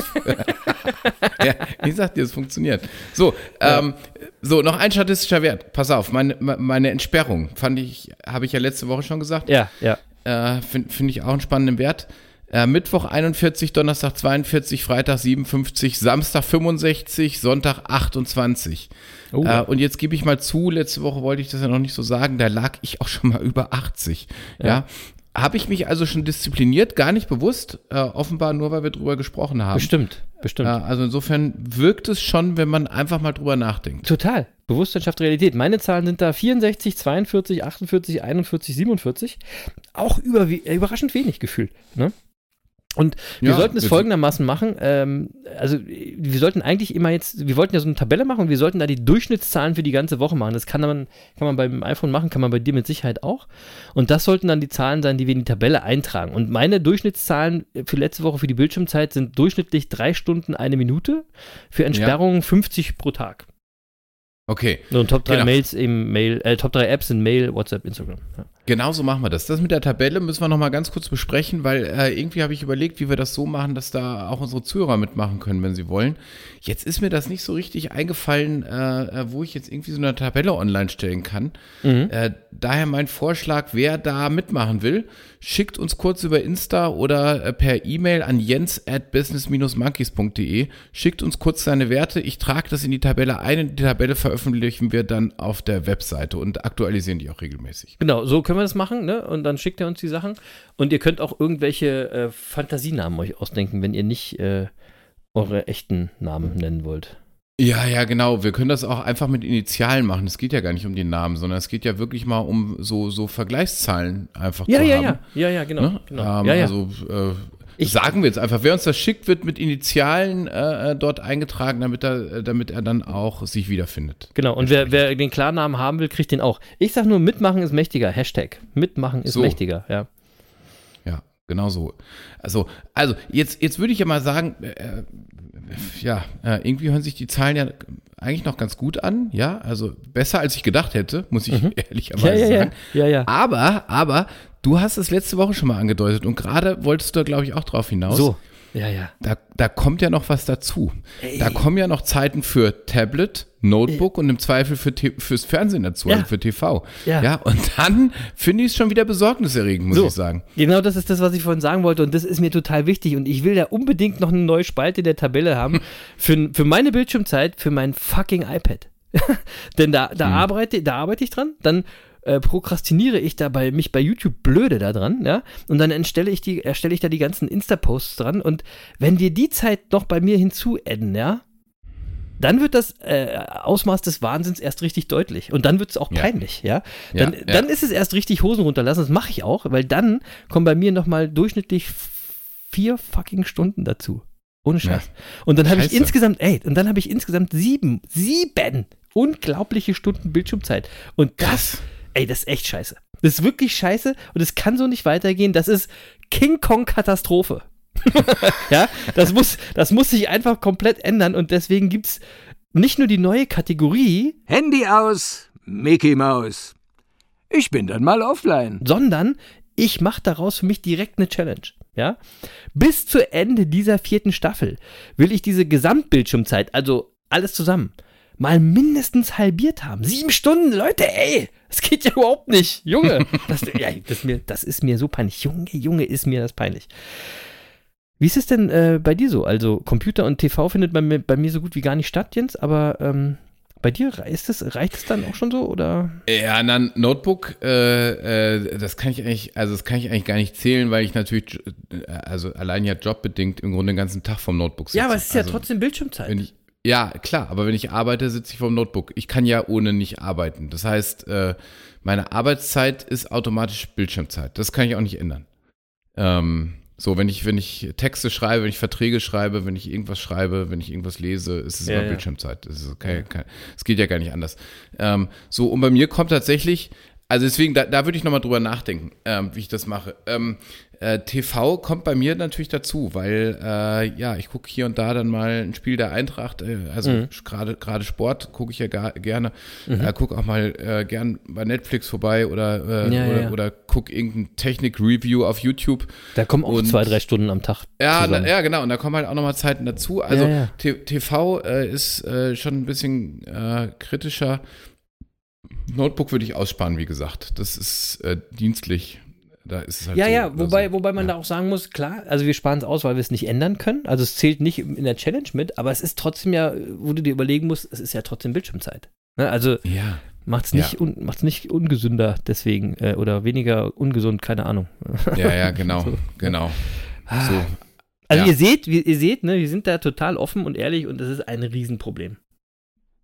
ja, ich sag dir, es funktioniert. So, ähm, so, noch ein statistischer Wert. Pass auf, meine, meine Entsperrung fand ich, habe ich ja letzte Woche schon gesagt. Ja, ja. Äh, Finde find ich auch einen spannenden Wert. Äh, Mittwoch 41, Donnerstag 42, Freitag 57, Samstag 65, Sonntag 28. Oh. Äh, und jetzt gebe ich mal zu, letzte Woche wollte ich das ja noch nicht so sagen, da lag ich auch schon mal über 80. Ja. Habe ich mich also schon diszipliniert, gar nicht bewusst, äh, offenbar nur, weil wir drüber gesprochen haben. Bestimmt, bestimmt. Äh, also insofern wirkt es schon, wenn man einfach mal drüber nachdenkt. Total. Bewusstsein schafft Realität. Meine Zahlen sind da 64, 42, 48, 41, 47. Auch über, äh, überraschend wenig gefühlt. Ne? Und wir Ja, sollten es folgendermaßen machen. Ähm, also, wir sollten eigentlich immer jetzt, wir wollten ja so eine Tabelle machen und wir sollten da die Durchschnittszahlen für die ganze Woche machen. Das kann man, kann man beim iPhone machen, kann man bei dir mit Sicherheit auch. Und das sollten dann die Zahlen sein, die wir in die Tabelle eintragen. Und meine Durchschnittszahlen für letzte Woche für die Bildschirmzeit sind durchschnittlich drei Stunden eine Minute. Für Entsperrungen 50 pro Tag. Okay. So, und Top 3 Genau. Mails im Mail, äh, Top 3 Apps sind Mail, WhatsApp, Instagram. Ja. Genau so machen wir das. Das mit der Tabelle müssen wir noch mal ganz kurz besprechen, weil äh, irgendwie habe ich überlegt, wie wir das so machen, dass da auch unsere Zuhörer mitmachen können, wenn sie wollen. Jetzt ist mir das nicht so richtig eingefallen, äh, äh, wo ich jetzt irgendwie so eine Tabelle online stellen kann. Äh, daher mein Vorschlag, wer da mitmachen will, schickt uns kurz über Insta oder äh, per E-Mail an jens at business-monkeys.de. Schickt uns kurz seine Werte. Ich trage das in die Tabelle ein und die Tabelle veröffentlichen wir dann auf der Webseite und aktualisieren die auch regelmäßig. Genau, so können wir das machen, ne? Und dann schickt ihr uns die Sachen. Und ihr könnt auch irgendwelche äh, Fantasienamen euch ausdenken, wenn ihr nicht äh, eure echten Namen nennen wollt. Ja, ja, genau. Wir können das auch einfach mit Initialen machen. Es geht ja gar nicht um den Namen, sondern es geht ja wirklich mal um so, so Vergleichszahlen einfach Ja, zu ja, haben. ja. Ja, ja, genau. Ne? genau. Ähm, ja, ja. Also äh, Ich- sagen wir jetzt einfach, wer uns das schickt, wird mit Initialen äh, äh, dort eingetragen, damit er, äh, damit er dann auch sich wiederfindet. Genau, und wer, wer den Klarnamen haben will, kriegt den auch. Ich sag nur, mitmachen ist mächtiger. Hashtag. Mitmachen ist So. mächtiger, ja. Ja, genau so. Also, also jetzt, jetzt würde ich ja mal sagen, äh, ja, äh, irgendwie hören sich die Zahlen ja eigentlich noch ganz gut an, ja, also besser als ich gedacht hätte, muss ich Mhm. Ja, ehrlicherweise ja, ja. sagen. Ja, ja. Aber, aber, du hast es letzte Woche schon mal angedeutet und gerade wolltest du da, glaube ich, auch drauf hinaus. So. Ja, ja. Da, da kommt ja noch was dazu. Da kommen ja noch Zeiten für Tablet, Notebook und im Zweifel für T fürs Fernsehen dazu, Ja. also für TV. Ja. und dann finde ich es schon wieder besorgniserregend, muss So. ich sagen. Genau das ist das, was ich vorhin sagen wollte und das ist mir total wichtig und ich will da unbedingt noch eine neue Spalte in der Tabelle haben für, für meine Bildschirmzeit, für mein fucking iPad. Denn da, da, arbeite, da arbeite ich dran, dann äh, prokrastiniere ich dabei mich bei YouTube blöde da dran, ja, und dann erstelle ich, die, erstelle ich da die ganzen Insta-Posts dran und wenn wir die Zeit noch bei mir hinzuadden, ja, dann wird das äh, Ausmaß des Wahnsinns erst richtig deutlich. Und dann wird es auch Ja. peinlich, ja. Ja, Dann, ja. dann ist es erst richtig Hosen runterlassen. Das mache ich auch, weil dann kommen bei mir nochmal durchschnittlich vier fucking Stunden dazu. Ohne Scheiß. Und dann habe ich insgesamt, ey, und dann habe ich insgesamt sieben, sieben unglaubliche Stunden Bildschirmzeit. Und das, Krass. Ey, das ist echt scheiße. Das ist wirklich scheiße und es kann so nicht weitergehen. Das ist King Kong Katastrophe. ja, das muss, das muss sich einfach komplett ändern und deswegen gibt es nicht nur die neue Kategorie, Handy aus, Mickey Maus. Ich bin dann mal offline. sondern ich mache daraus für mich direkt eine Challenge. Ja? Bis zu Ende dieser vierten Staffel will ich diese Gesamtbildschirmzeit, also alles zusammen, mal mindestens halbiert haben. Sieben Stunden, Leute, ey, das geht ja überhaupt nicht. Junge, das, ja, das, ist mir, das ist mir so peinlich. Junge, Junge, ist mir das peinlich. Wie ist es denn äh, bei dir so? Also Computer und TV findet bei mir, bei mir so gut wie gar nicht statt, Jens, aber ähm, Bei dir reicht es, reicht es dann auch schon so oder? Ja, dann Notebook, äh, äh, das kann ich eigentlich, also das kann ich eigentlich gar nicht zählen, weil ich natürlich, äh, also allein ja jobbedingt im Grunde den ganzen Tag vom Notebook sitze. Ja, aber es ist ja also, trotzdem Bildschirmzeit. Wenn ich, ja, klar, aber wenn ich arbeite, sitze ich vom Notebook. Ich kann ja ohne nicht arbeiten. Das heißt, äh, meine Arbeitszeit ist automatisch Bildschirmzeit. Das kann ich auch nicht ändern. Ähm, so, wenn ich, wenn ich Texte schreibe, wenn ich Verträge schreibe, wenn ich irgendwas schreibe, wenn ich irgendwas lese, ist es Ja, immer ja. Bildschirmzeit. Ist kein, es geht ja gar nicht anders. Ähm, so, und bei mir kommt tatsächlich, also deswegen, da, da würde ich nochmal drüber nachdenken, ähm, wie ich das mache. Ähm, äh, TV kommt bei mir natürlich dazu, weil äh, ja, ich gucke hier und da dann mal ein Spiel der Eintracht, äh, also Mhm. gerade gerade Sport gucke ich ja gar, gerne, äh, gucke auch mal äh, gern bei Netflix vorbei oder, äh, Ja, oder, ja. oder guck irgendein Technik-Review auf YouTube. Da kommen auch Und- zwei, drei Stunden am Tag. Ja, na, ja, genau. Und da kommen halt auch nochmal Zeiten dazu. Also Ja, TV ist schon ein bisschen kritischer. Notebook würde ich aussparen, wie gesagt. Das ist äh, dienstlich. Da ist es halt Ja, so, ja, wobei, also, wobei man ja. da auch sagen muss, klar, also wir sparen es aus, weil wir es nicht ändern können. Also es zählt nicht in der Challenge mit, aber es ist trotzdem ja, wo du dir überlegen musst, es ist ja trotzdem Bildschirmzeit. Ne? Also Ja. macht es nicht, Ja. un, macht's nicht ungesünder deswegen äh, oder weniger ungesund, keine Ahnung. Ja, ja, genau, genau. So. Also Ja. ihr seht, wir, ihr seht, ne, wir sind da total offen und ehrlich und das ist ein Riesenproblem.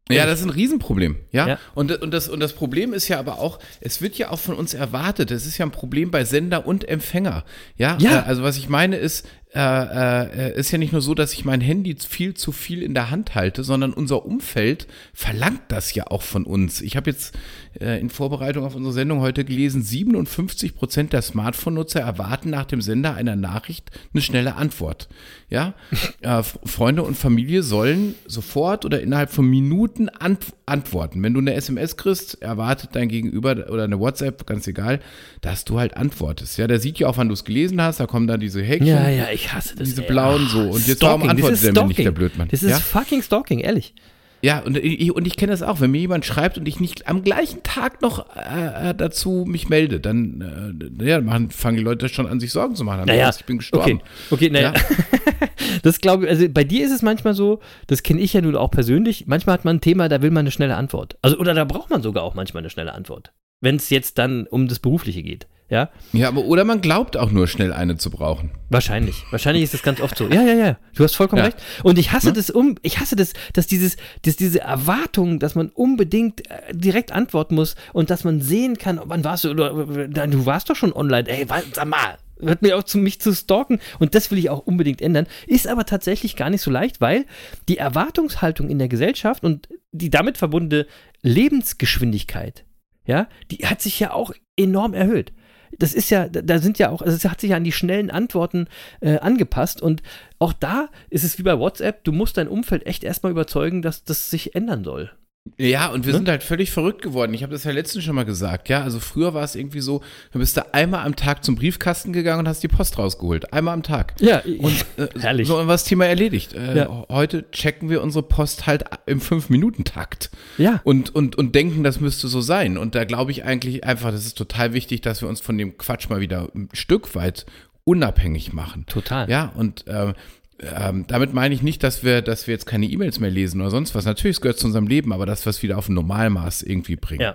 Ja, das ist ein Riesenproblem, ja. Ja. Und, und, das, und das Problem ist ja aber auch, es wird ja auch von uns erwartet. Es ist ja ein Problem bei Sender und Empfänger. Ja, Ja. Äh, also was ich meine ist, äh, äh, ist ja nicht nur so, dass ich mein Handy viel zu viel in der Hand halte, sondern unser Umfeld verlangt das ja auch von uns. Ich habe jetzt äh, in Vorbereitung auf unsere Sendung heute gelesen, 57 Prozent der Smartphone-Nutzer erwarten nach dem Sender einer Nachricht eine schnelle Antwort. Ja, äh, Freunde und Familie sollen sofort oder innerhalb von Minuten ant antworten. Wenn du eine SMS kriegst, erwartet dein Gegenüber oder eine WhatsApp, ganz egal, dass du halt antwortest. Ja, der sieht ja auch, wann du es gelesen hast, da kommen da diese Häkchen. Ja, ja, ich hasse das. Diese ey. blauen so. Und jetzt warum Stalking, antwortet der mir nicht, der Blödmann? Das ist Ja? fucking Stalking, ehrlich. Ja, und ich, und ich kenne das auch, wenn mir jemand schreibt und ich nicht am gleichen Tag noch äh, äh, dazu mich melde, dann, äh, ja, machen, fangen die Leute schon an, sich Sorgen zu machen. Naja, heißt, ich bin gestorben. Okay, okay naja. Ja. Das glaube ich, also bei dir ist es manchmal so, das kenne ich ja nun auch persönlich, manchmal hat man ein Thema, da will man eine schnelle Antwort. Also, oder da braucht man sogar auch manchmal eine schnelle Antwort. Wenn es jetzt dann um das Berufliche geht. Ja, Ja, aber oder man glaubt auch nur schnell eine zu brauchen. wahrscheinlich. Wahrscheinlich ist das ganz oft so. Ja, ja, ja. Du hast vollkommen Ja. recht. Und ich hasse Ne? das um, ich hasse das, dass dieses, dass diese Erwartung, dass man unbedingt äh, direkt antworten muss und dass man sehen kann, wann warst du, oder, oder du warst doch schon online. Ey, sag mal. Hört mir auf, zu, mich zu stalken und das will ich auch unbedingt ändern. Ist aber tatsächlich gar nicht so leicht, weil die Erwartungshaltung in der Gesellschaft und die damit verbundene Lebensgeschwindigkeit, ja, die hat sich ja auch enorm erhöht. Das ist ja, da- sind ja auch, also es hat sich ja an die schnellen Antworten äh, angepasst und auch da ist es wie bei WhatsApp, du musst dein Umfeld echt erstmal überzeugen, dass das sich ändern soll. Ja, und wir Ne? sind halt völlig verrückt geworden. Ich habe das ja letztens schon mal gesagt. Ja, also früher war es irgendwie so, du bist da einmal am Tag zum Briefkasten gegangen und hast die Post rausgeholt. Einmal am Tag. Ja, Und äh, Herrlich. so und was Thema erledigt. Äh, Ja. Heute checken wir unsere Post halt im Fünf-Minuten-Takt. ja, Und, und, und denken, das müsste so sein. Und da glaube ich eigentlich einfach, das ist total wichtig, dass wir uns von dem Quatsch mal wieder ein Stück weit unabhängig machen. total. Ja, und ähm, ähm, damit meine ich nicht, dass wir, dass wir jetzt keine E-Mails mehr lesen oder sonst was. Natürlich, es gehört zu unserem Leben, aber das, was wieder auf ein Normalmaß irgendwie bringen. Ja,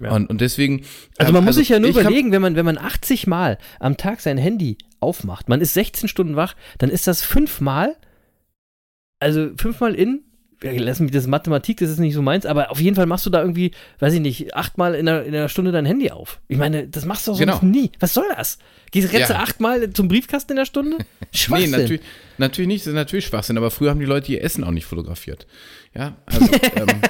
ja. Und, und deswegen. Also ähm, man muss sich ja nur überlegen, wenn man, wenn man 80 Mal am Tag sein Handy aufmacht, man ist 16 Stunden wach, dann ist das fünfmal, also fünfmal in, lass mich das Mathematik, das ist nicht so meins, aber auf jeden Fall machst du da irgendwie, weiß ich nicht, achtmal in einer, in einer Stunde dein Handy auf. Ich meine, das machst du doch sonst Genau. nie. Was soll das? Gehst du Ja. achtmal zum Briefkasten in der Stunde? Nee, Schwachsinn. natürlich, natürlich nicht, das ist natürlich Schwachsinn, aber früher haben die Leute ihr Essen auch nicht fotografiert. Ja, also, ähm,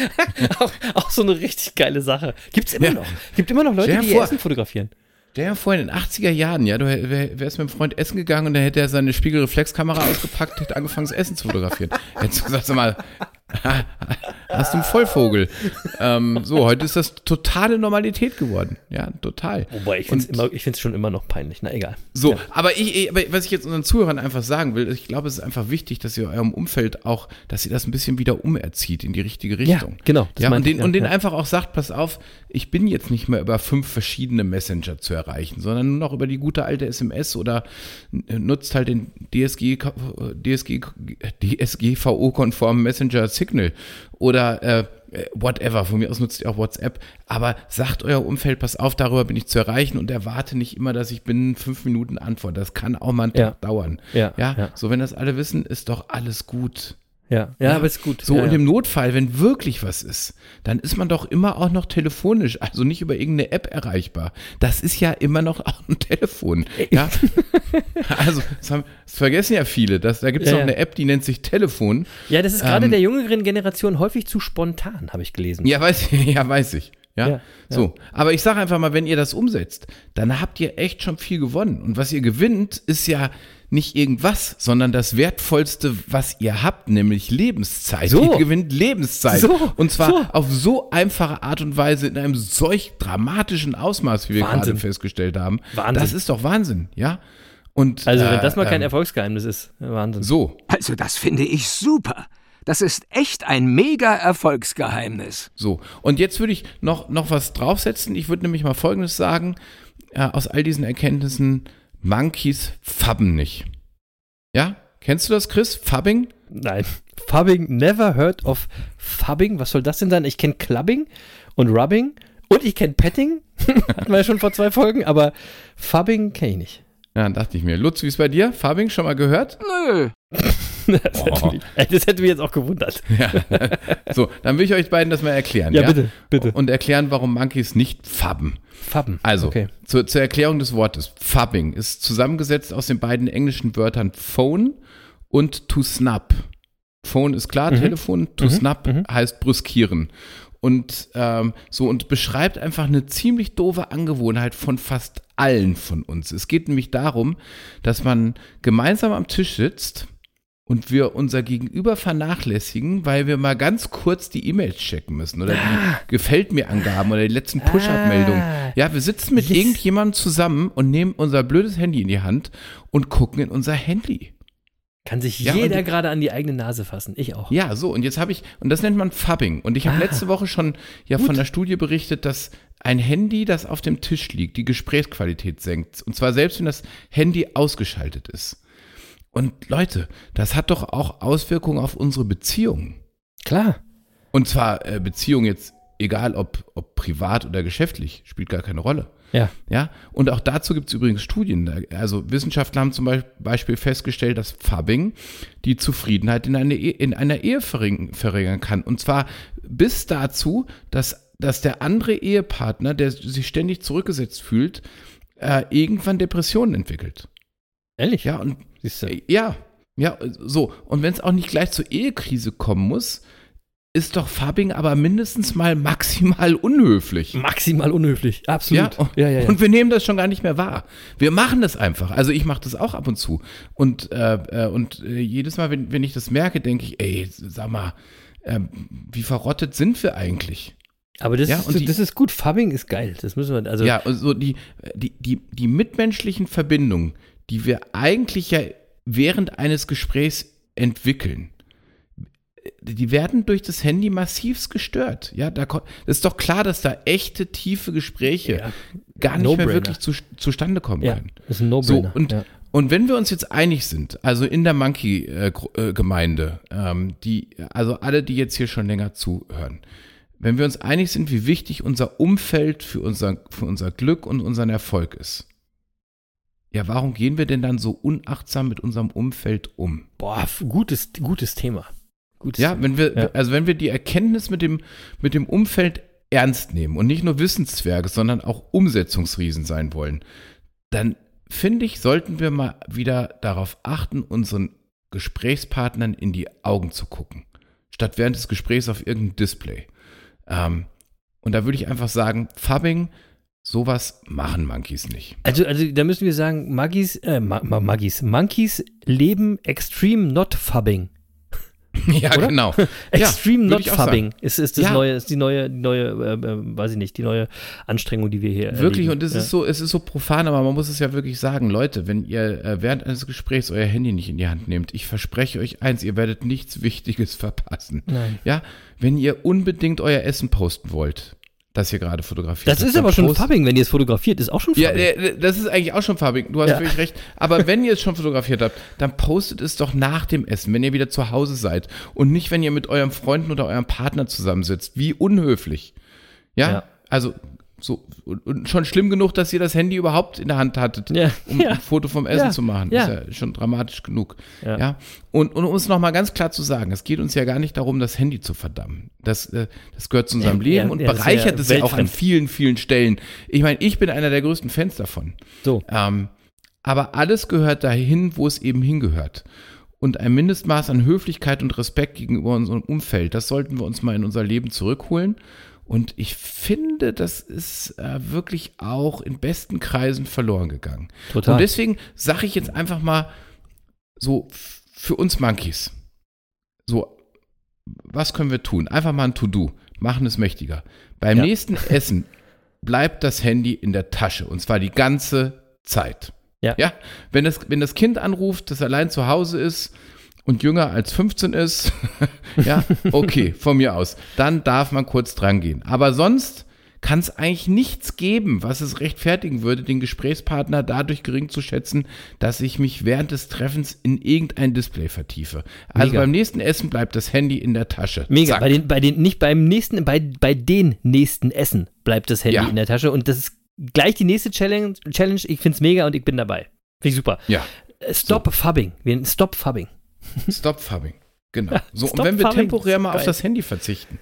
auch, auch so eine richtig geile Sache. Gibt's immer Ja. noch. Gibt immer noch Leute, die ihr Essen fotografieren. Der ja vorhin in den 80er Jahren, ja, du wär- wär- wärst mit einem Freund essen gegangen und dann hätte er seine Spiegelreflexkamera ausgepackt, hätte angefangen, das Essen zu fotografieren. Hättest du gesagt, sag mal, hast du einen Vollvogel. Ähm, so, heute ist das totale Normalität geworden. Ja, total. Wobei, ich finde es schon immer noch peinlich. Na egal. So, Ja. aber, ich, aber was ich jetzt unseren Zuhörern einfach sagen will, ich glaube, es ist einfach wichtig, dass ihr eurem Umfeld auch, dass ihr das ein bisschen wieder umerzieht in die richtige Richtung. genau, das Ja, und meinte ich, den, ja, und den ja. einfach auch sagt, pass auf, ich bin jetzt nicht mehr über fünf verschiedene Messenger zu erreichen, sondern nur noch über die gute alte SMS oder äh, nutzt halt den DSG, DSG, DSGVO-konformen Messenger Signal oder äh, whatever, von mir aus nutzt ihr auch WhatsApp, aber sagt euer Umfeld, pass auf, darüber bin ich zu erreichen und erwarte nicht immer, dass ich binnen fünf Minuten antworte. Das kann auch mal einen Ja. Tag dauern. Ja, ja, ja. so wenn das alle wissen, ist doch alles gut. Ja, ja, aber ist gut. So, ja, und ja. im Notfall, wenn wirklich was ist, dann ist man doch immer auch noch telefonisch, also nicht über irgendeine App erreichbar. Das ist ja immer noch auch ein Telefon. Ja? also, das, haben, das vergessen ja viele. Das, da gibt es Ja, noch eine App, die nennt sich Telefon. ja, das ist gerade ähm, der jüngeren Generation häufig zu spontan, habe ich gelesen. Ja, weiß ich. Ja, weiß ich. Ja, Ja, so. Aber ich sage einfach mal, wenn ihr das umsetzt, dann habt ihr echt schon viel gewonnen. Und was ihr gewinnt, ist ja nicht irgendwas, sondern das Wertvollste, was ihr habt, nämlich Lebenszeit. So. Ihr gewinnt Lebenszeit. So. Und zwar So. auf so einfache Art und Weise in einem solch dramatischen Ausmaß, wie wir Wahnsinn. gerade festgestellt haben. Wahnsinn. Das ist doch Wahnsinn, ja? Und, Also, wenn äh, das mal kein ähm, Erfolgsgeheimnis ist, Wahnsinn. So, Also das finde ich super. Das ist echt ein mega Erfolgsgeheimnis. So, und jetzt würde ich noch, noch was draufsetzen. Ich würde nämlich mal Folgendes sagen. Äh, aus all diesen Erkenntnissen, Monkeys fabben nicht. Ja? Kennst du das, Chris? Fabbing? Nein. Fubbing, never heard of Fubbing. Was soll das denn sein? Ich kenne Clubbing und Rubbing und ich kenne Petting. Hatten wir ja schon vor zwei Folgen, aber Fubbing kenne ich nicht. Ja, dann dachte ich mir. Lutz, wie ist bei dir? Fabbing schon mal gehört? Nö. Das, hätte mich, das hätte mich jetzt auch gewundert. So, dann will ich euch beiden das mal erklären. Ja, bitte, bitte. Und erklären, warum Monkeys nicht fabben. Fabben. Also, Okay. zur, zur Erklärung des Wortes. Fubbing ist zusammengesetzt aus den beiden englischen Wörtern phone und to snap. Phone ist klar, Telefon, to snap heißt brüskieren. Und ähm, so und beschreibt einfach eine ziemlich doofe Angewohnheit von fast allen von uns. Es geht nämlich darum, dass man gemeinsam am Tisch sitzt und wir unser Gegenüber vernachlässigen, weil wir mal ganz kurz die E-Mails checken müssen oder die Gefällt mir Angaben oder die letzten Push-Up-Meldungen. Ah. Ja, wir sitzen mit Yes. irgendjemandem zusammen und nehmen unser blödes Handy in die Hand und gucken in unser Handy. Kann sich Ja, jeder gerade an die eigene Nase fassen. Ich auch. Ja, so, und jetzt habe ich, und das nennt man Fubbing. Und ich habe Ah. letzte Woche schon ja von der Studie berichtet, dass ein Handy, das auf dem Tisch liegt, die Gesprächsqualität senkt. Und zwar selbst, wenn das Handy ausgeschaltet ist. Und Leute, das hat doch auch Auswirkungen auf unsere Beziehungen. Klar. Und zwar äh, Beziehungen jetzt, egal ob, ob privat oder geschäftlich, spielt gar keine Rolle. Ja. Ja, und auch dazu gibt es übrigens Studien. Also Wissenschaftler haben zum Beispiel- festgestellt, dass Fubbing die Zufriedenheit in, eine, Ehe- in einer Ehe verringern, verringern kann. Und zwar bis dazu, dass, dass der andere Ehepartner, der sich ständig zurückgesetzt fühlt, äh, irgendwann Depressionen entwickelt. Ehrlich? Ja, und Siehst du. äh, ja, ja, so. Und wenn es auch nicht gleich zur Ehekrise kommen muss, ist doch Fubbing aber mindestens mal maximal unhöflich. Maximal unhöflich. Absolut. Ja, und, ja, ja, und wir nehmen das schon gar nicht mehr wahr. Wir machen das einfach. Also ich mache das auch ab und zu. Und, äh, äh, und äh, jedes Mal, wenn, wenn ich das merke, denke ich, ey, sag mal, äh, wie verrottet sind wir eigentlich? Aber das, ist, die- das ist gut. Fubbing ist geil. Das müssen wir, also. Ja, und so die, die, die, die mitmenschlichen Verbindungen, die wir eigentlich ja während eines Gesprächs entwickeln, die werden durch das Handy massivst gestört. Ja, da ist doch klar, dass da echte, tiefe Gespräche Ja. gar nicht mehr No-brainer. wirklich zu, zustande kommen Ja, können. das ist ein So, No-Brainer. und, ja. und wenn wir uns jetzt einig sind, also in der Monkey-Gemeinde, ähm, die, also alle, die jetzt hier schon länger zuhören, wenn wir uns einig sind, wie wichtig unser Umfeld für unser, für unser Glück und unseren Erfolg ist, ja, warum gehen wir denn dann so unachtsam mit unserem Umfeld um? Boah, gutes, gutes Thema. Gutes Ja, Thema. wenn wir, Ja. also wenn wir die Erkenntnis mit dem, mit dem Umfeld ernst nehmen und nicht nur Wissenszwerge, sondern auch Umsetzungsriesen sein wollen, dann finde ich, sollten wir mal wieder darauf achten, unseren Gesprächspartnern in die Augen zu gucken, statt während des Gesprächs auf irgendein Display. Ähm, und da würde ich einfach sagen, Fubbing, sowas machen Monkeys nicht. Also, also da müssen wir sagen, Maggies, äh, Ma Ma Maggies, Monkeys leben extreme not fubbing. ja, Oder? genau. Extreme würd not fubbing ist, ist das Ja. neue, ist die neue, die neue, äh, äh, weiß ich nicht, die neue Anstrengung, die wir hier Wirklich, erleben. und es ja. ist so, es ist so profan, aber man muss es ja wirklich sagen, Leute, wenn ihr äh, während eines Gesprächs euer Handy nicht in die Hand nehmt, ich verspreche euch eins, ihr werdet nichts Wichtiges verpassen. Nein. Ja, wenn ihr unbedingt euer Essen posten wollt, das ihr gerade fotografiert Das habt, ist aber schon post- Fubbing, wenn ihr es fotografiert, ist auch schon Ja, Fubbing. äh, das ist eigentlich auch schon farbig. Du hast Ja. völlig recht. Aber wenn ihr es schon fotografiert habt, dann postet es doch nach dem Essen, wenn ihr wieder zu Hause seid. Und nicht, wenn ihr mit eurem Freunden oder eurem Partner zusammensitzt. Wie unhöflich. Ja, Ja. also so. Und, schon schlimm genug, dass ihr das Handy überhaupt in der Hand hattet, Ja. um Ja. ein Foto vom Essen Ja. zu machen. Ja. Ist ja schon dramatisch genug. Ja. Und, und um es nochmal ganz klar zu sagen, es geht uns ja gar nicht darum, das Handy zu verdammen. Das, äh, das gehört zu unserem Leben und bereichert es ja auch an vielen, vielen Stellen. Ich meine, ich bin einer der größten Fans davon. So. Ähm, aber alles gehört dahin, wo es eben hingehört. Und ein Mindestmaß an Höflichkeit und Respekt gegenüber unserem Umfeld, das sollten wir uns mal in unser Leben zurückholen. Und ich finde, das ist äh, wirklich auch in besten Kreisen verloren gegangen. Total. Und deswegen sage ich jetzt einfach mal so für uns Monkeys. So, was können wir tun? Einfach mal ein To-Do. Machen es mächtiger. Beim Ja. nächsten Essen bleibt das Handy in der Tasche. Und zwar die ganze Zeit. Ja. Ja. Wenn das, wenn das Kind anruft, das allein zu Hause ist und jünger als 15 ist, ja, okay, von mir aus. Dann darf man kurz dran gehen. Aber sonst kann es eigentlich nichts geben, was es rechtfertigen würde, den Gesprächspartner dadurch gering zu schätzen, dass ich mich während des Treffens in irgendein Display vertiefe. Also Mega. beim nächsten Essen bleibt das Handy in der Tasche. Mega. Zack. Bei den, bei den, nicht beim nächsten, bei, bei den nächsten Essen bleibt das Handy Ja. in der Tasche und das ist gleich die nächste Challenge. Challenge. Ich find's mega und ich bin dabei. Finde ich super. ja, Äh, Stop Fubbing. Wir, stop Fubbing. Stop Fubbing. Genau. So, und Stop wenn wir temporär mal auf das Handy verzichten,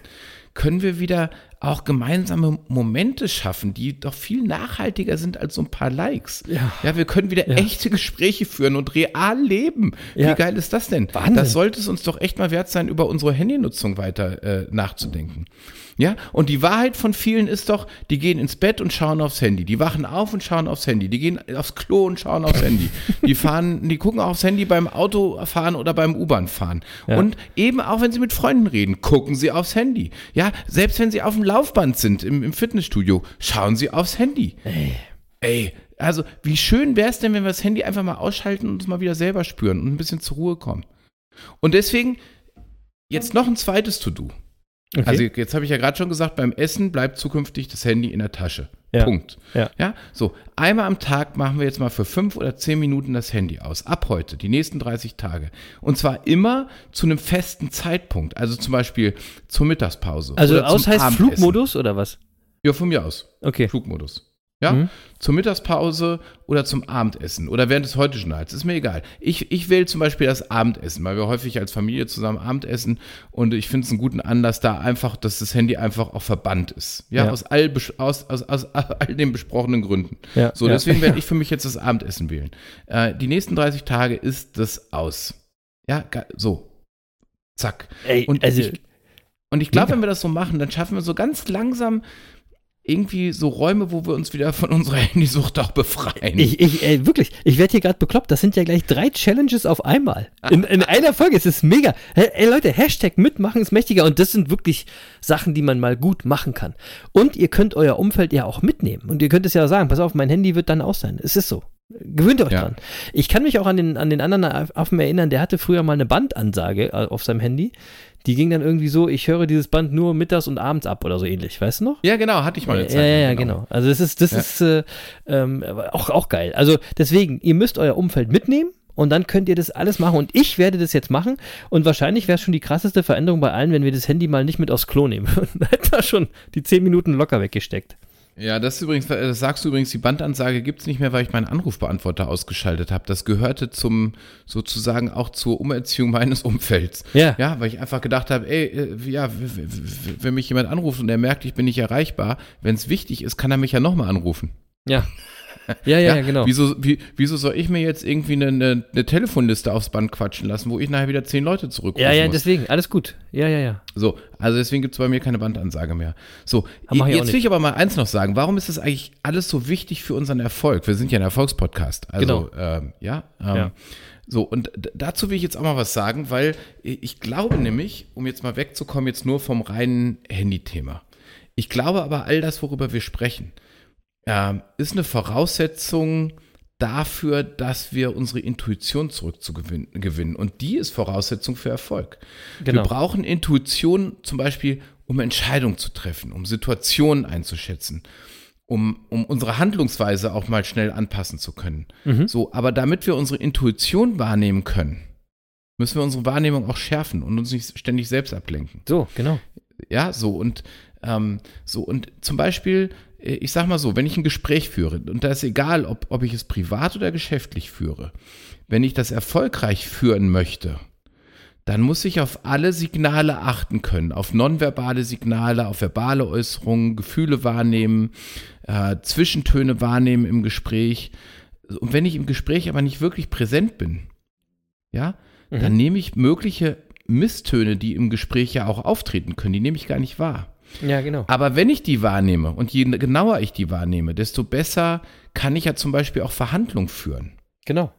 können wir wieder auch gemeinsame Momente schaffen, die doch viel nachhaltiger sind als so ein paar Likes. Ja. Ja, wir können wieder Ja. echte Gespräche führen und real leben. Ja. Wie geil ist das denn? Wahnsinn. Das sollte es uns doch echt mal wert sein, über unsere Handynutzung weiter äh, nachzudenken. Ja, und die Wahrheit von vielen ist doch, die gehen ins Bett und schauen aufs Handy. Die wachen auf und schauen aufs Handy. Die gehen aufs Klo und schauen aufs Handy. Die fahren, die gucken aufs Handy beim Autofahren oder beim U-Bahn fahren. Ja. Und eben auch, wenn sie mit Freunden reden, gucken sie aufs Handy. Ja, selbst wenn sie auf dem Laufband sind im, im Fitnessstudio, schauen sie aufs Handy. Ey, also wie schön wäre es denn, wenn wir das Handy einfach mal ausschalten und uns mal wieder selber spüren und ein bisschen zur Ruhe kommen. Und deswegen jetzt noch ein zweites To-Do. Okay. Also jetzt habe ich ja gerade schon gesagt, beim Essen bleibt zukünftig das Handy in der Tasche. Ja. Punkt. Ja. ja, so einmal am Tag machen wir jetzt mal für fünf oder zehn Minuten das Handy aus. Ab heute, die nächsten 30 Tage. Und zwar immer zu einem festen Zeitpunkt. Also zum Beispiel zur Mittagspause. also aus heißt Abendessen. Flugmodus oder was? Ja, von mir aus. Okay. Flugmodus. Ja, Mhm. zur Mittagspause oder zum Abendessen oder während des Heute-Journals, ist mir egal. Ich, ich wähle zum Beispiel das Abendessen, weil wir häufig als Familie zusammen Abendessen und ich finde es einen guten Anlass da einfach, dass das Handy einfach auch verbannt ist. Ja, Ja. Aus, all, aus, aus, aus all den besprochenen Gründen. Ja, So, ja. deswegen werde ich für mich jetzt das Abendessen wählen. Äh, die nächsten 30 Tage ist das aus. Ja, so. Zack. Ey, Und also, ich, und ich glaube, wenn wir das so machen, dann schaffen wir so ganz langsam irgendwie so Räume, wo wir uns wieder von unserer Handysucht auch befreien. ich, ich, ey, wirklich, ich werde hier gerade bekloppt. Das sind ja gleich drei Challenges auf einmal. In, in einer Folge. Es ist mega. Ey, ey, Leute, Hashtag mitmachen ist mächtiger. Und das sind wirklich Sachen, die man mal gut machen kann. Und ihr könnt euer Umfeld ja auch mitnehmen. Und ihr könnt es ja sagen, pass auf, mein Handy wird dann aus sein. Es ist so. Gewöhnt euch Ja. dran. Ich kann mich auch an den, an den anderen Affen erinnern, der hatte früher mal eine Bandansage äh, auf seinem Handy. Die ging dann irgendwie so, ich höre dieses Band nur mittags und abends ab oder so ändlich. Weißt du noch? ja, genau, hatte ich mal eine Ja, Zeit. ja, lang, ja, genau. Also das ist, das Ja. ist äh, ähm, auch, auch geil. Also deswegen, ihr müsst euer Umfeld mitnehmen und dann könnt ihr das alles machen. Und ich werde das jetzt machen. Und wahrscheinlich wäre es schon die krasseste Veränderung bei allen, wenn wir das Handy mal nicht mit aufs Klo nehmen. Dann hätte er schon die 10 Minuten locker weggesteckt. Ja, das ist übrigens, das sagst du übrigens, die Bandansage gibt es nicht mehr, weil ich meinen Anrufbeantworter ausgeschaltet habe. Das gehörte zum, sozusagen auch zur Umerziehung meines Umfelds. Ja. Ja, weil ich einfach gedacht habe, ey, äh, ja, wenn mich jemand anruft und er merkt, ich bin nicht erreichbar, wenn es wichtig ist, kann er mich ja nochmal anrufen. Ja. Ja, ja, ja, genau. Wieso, wie, wieso soll ich mir jetzt irgendwie eine, eine, eine Telefonliste aufs Band quatschen lassen, wo ich nachher wieder zehn Leute zurückrufen Ja, ja, muss? deswegen, alles gut. Ja, ja, ja. So, also deswegen gibt es bei mir keine Bandansage mehr. So, mach ich jetzt will ich aber mal eins noch sagen. Warum ist das eigentlich alles so wichtig für unseren Erfolg? Wir sind ja ein Erfolgspodcast. Also, Genau. ähm, ja. Ähm, Ja. So, und dazu will ich jetzt auch mal was sagen, weil ich glaube nämlich, um jetzt mal wegzukommen, jetzt nur vom reinen Handy-Thema. Ich glaube aber, all das, worüber wir sprechen, ähm, ist eine Voraussetzung dafür, dass wir unsere Intuition zurückzugewinnen. gewinnen. Und die ist Voraussetzung für Erfolg. Genau. Wir brauchen Intuition zum Beispiel, um Entscheidungen zu treffen, um Situationen einzuschätzen, um, um unsere Handlungsweise auch mal schnell anpassen zu können. Mhm. So, aber damit wir unsere Intuition wahrnehmen können, müssen wir unsere Wahrnehmung auch schärfen und uns nicht ständig selbst ablenken. So, genau. Ja, so und ähm, so und zum Beispiel, ich sag mal so, wenn ich ein Gespräch führe und da ist egal, ob, ob ich es privat oder geschäftlich führe, wenn ich das erfolgreich führen möchte, dann muss ich auf alle Signale achten können, auf nonverbale Signale, auf verbale Äußerungen, Gefühle wahrnehmen, äh, Zwischentöne wahrnehmen im Gespräch. Und wenn ich im Gespräch aber nicht wirklich präsent bin, ja, Mhm. dann nehme ich mögliche Misstöne, die im Gespräch ja auch auftreten können, die nehme ich gar nicht wahr. Ja, genau. Aber wenn ich die wahrnehme und je genauer ich die wahrnehme, desto besser kann ich ja zum Beispiel auch Verhandlungen führen. Genau.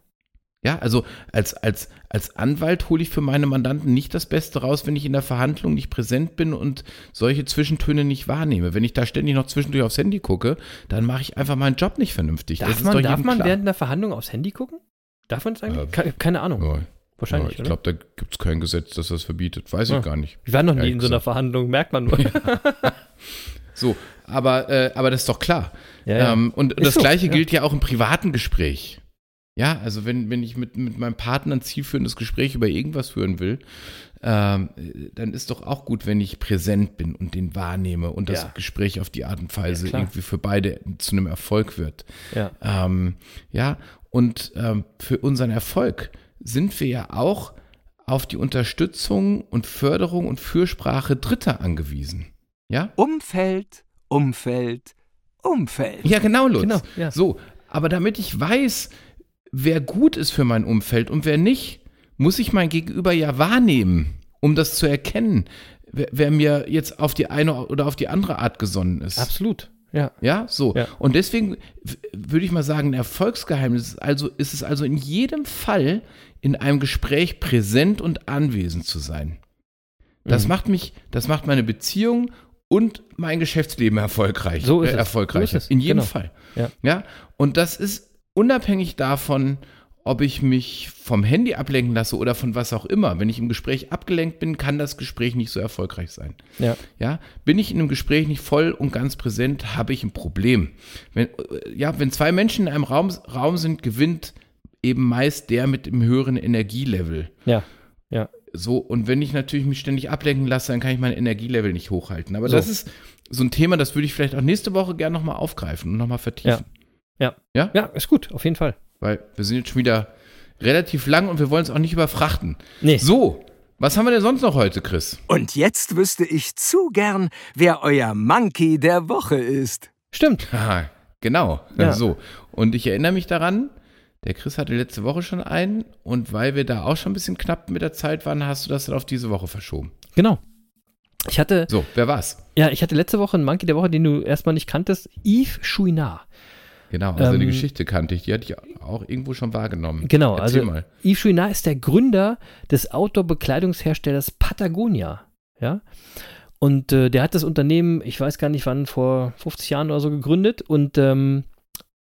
Ja, also als, als, als Anwalt hole ich für meine Mandanten nicht das Beste raus, wenn ich in der Verhandlung nicht präsent bin und solche Zwischentöne nicht wahrnehme. Wenn ich da ständig noch zwischendurch aufs Handy gucke, dann mache ich einfach meinen Job nicht vernünftig. Darf das man, darf man klar. während der Verhandlung aufs Handy gucken? Darf man das eigentlich? Ke- Keine Ahnung. Ja, Wahrscheinlich, ja, ich glaube, da gibt es kein Gesetz, das das verbietet. Weiß Ja. ich gar nicht. Wir waren noch nie in so einer. Verhandlung, merkt man nur. So, aber, äh, aber das ist doch klar. Ja, ja. Ähm, und Ist das so, Gleiche ja. gilt ja auch im privaten Gespräch. Ja, also wenn, wenn ich mit, mit meinem Partner ein zielführendes Gespräch über irgendwas führen will, ähm, dann ist doch auch gut, wenn ich präsent bin und den wahrnehme und das Ja. Gespräch auf die Art und Weise Ja, irgendwie für beide zu einem Erfolg wird. ja. Ähm, ja, und ähm, für unseren Erfolg sind wir ja auch auf die Unterstützung und Förderung und Fürsprache Dritter angewiesen. Ja? Umfeld, Umfeld, Umfeld. Ja, genau, Lutz. Genau, ja. So, aber damit ich weiß, wer gut ist für mein Umfeld und wer nicht, muss ich mein Gegenüber ja wahrnehmen, um das zu erkennen, wer, wer mir jetzt auf die eine oder auf die andere Art gesonnen ist. Absolut. Ja. Ja, so. Ja. Und deswegen würde ich mal sagen, ein Erfolgsgeheimnis ist, also, ist es also in jedem Fall, in einem Gespräch präsent und anwesend zu sein. Das Mhm. macht mich, das macht meine Beziehung und mein Geschäftsleben erfolgreich. So ist äh, es. erfolgreicher. So ist es. In jedem Genau. Fall. Ja. ja. Und das ist unabhängig davon, ob ich mich vom Handy ablenken lasse oder von was auch immer. Wenn ich im Gespräch abgelenkt bin, kann das Gespräch nicht so erfolgreich sein. Ja. Ja, bin ich in einem Gespräch nicht voll und ganz präsent, habe ich ein Problem. Wenn, äh, ja, wenn zwei Menschen in einem Raum, Raum sind, gewinnt eben meist der mit dem höheren Energielevel. Ja. Ja. So, und wenn ich natürlich mich ständig ablenken lasse, dann kann ich mein Energielevel nicht hochhalten. Aber So. das ist so ein Thema, das würde ich vielleicht auch nächste Woche gerne nochmal aufgreifen und nochmal vertiefen. Ja. Ja? Ja, ist gut, auf jeden Fall. Weil wir sind jetzt schon wieder relativ lang und wir wollen es auch nicht überfrachten. Nee. So, was haben wir denn sonst noch heute, Chris? Und jetzt wüsste ich zu gern, wer euer Monkey der Woche ist. Stimmt. Genau. Ja. So. Und ich erinnere mich daran, der Chris hatte letzte Woche schon einen und weil wir da auch schon ein bisschen knapp mit der Zeit waren, hast du das dann auf diese Woche verschoben. Genau. Ich hatte, So, wer war's? ja, ich hatte letzte Woche einen Monkey der Woche, den du erstmal nicht kanntest, Yves Chouinard. Genau, also die Ähm, Geschichte kannte ich, die hatte ich auch irgendwo schon wahrgenommen. Genau, Erzähl also mal. Yves Chouinard ist der Gründer des Outdoor-Bekleidungsherstellers Patagonia. Ja. Und äh, der hat das Unternehmen, ich weiß gar nicht wann, vor 50 Jahren oder so gegründet und ähm,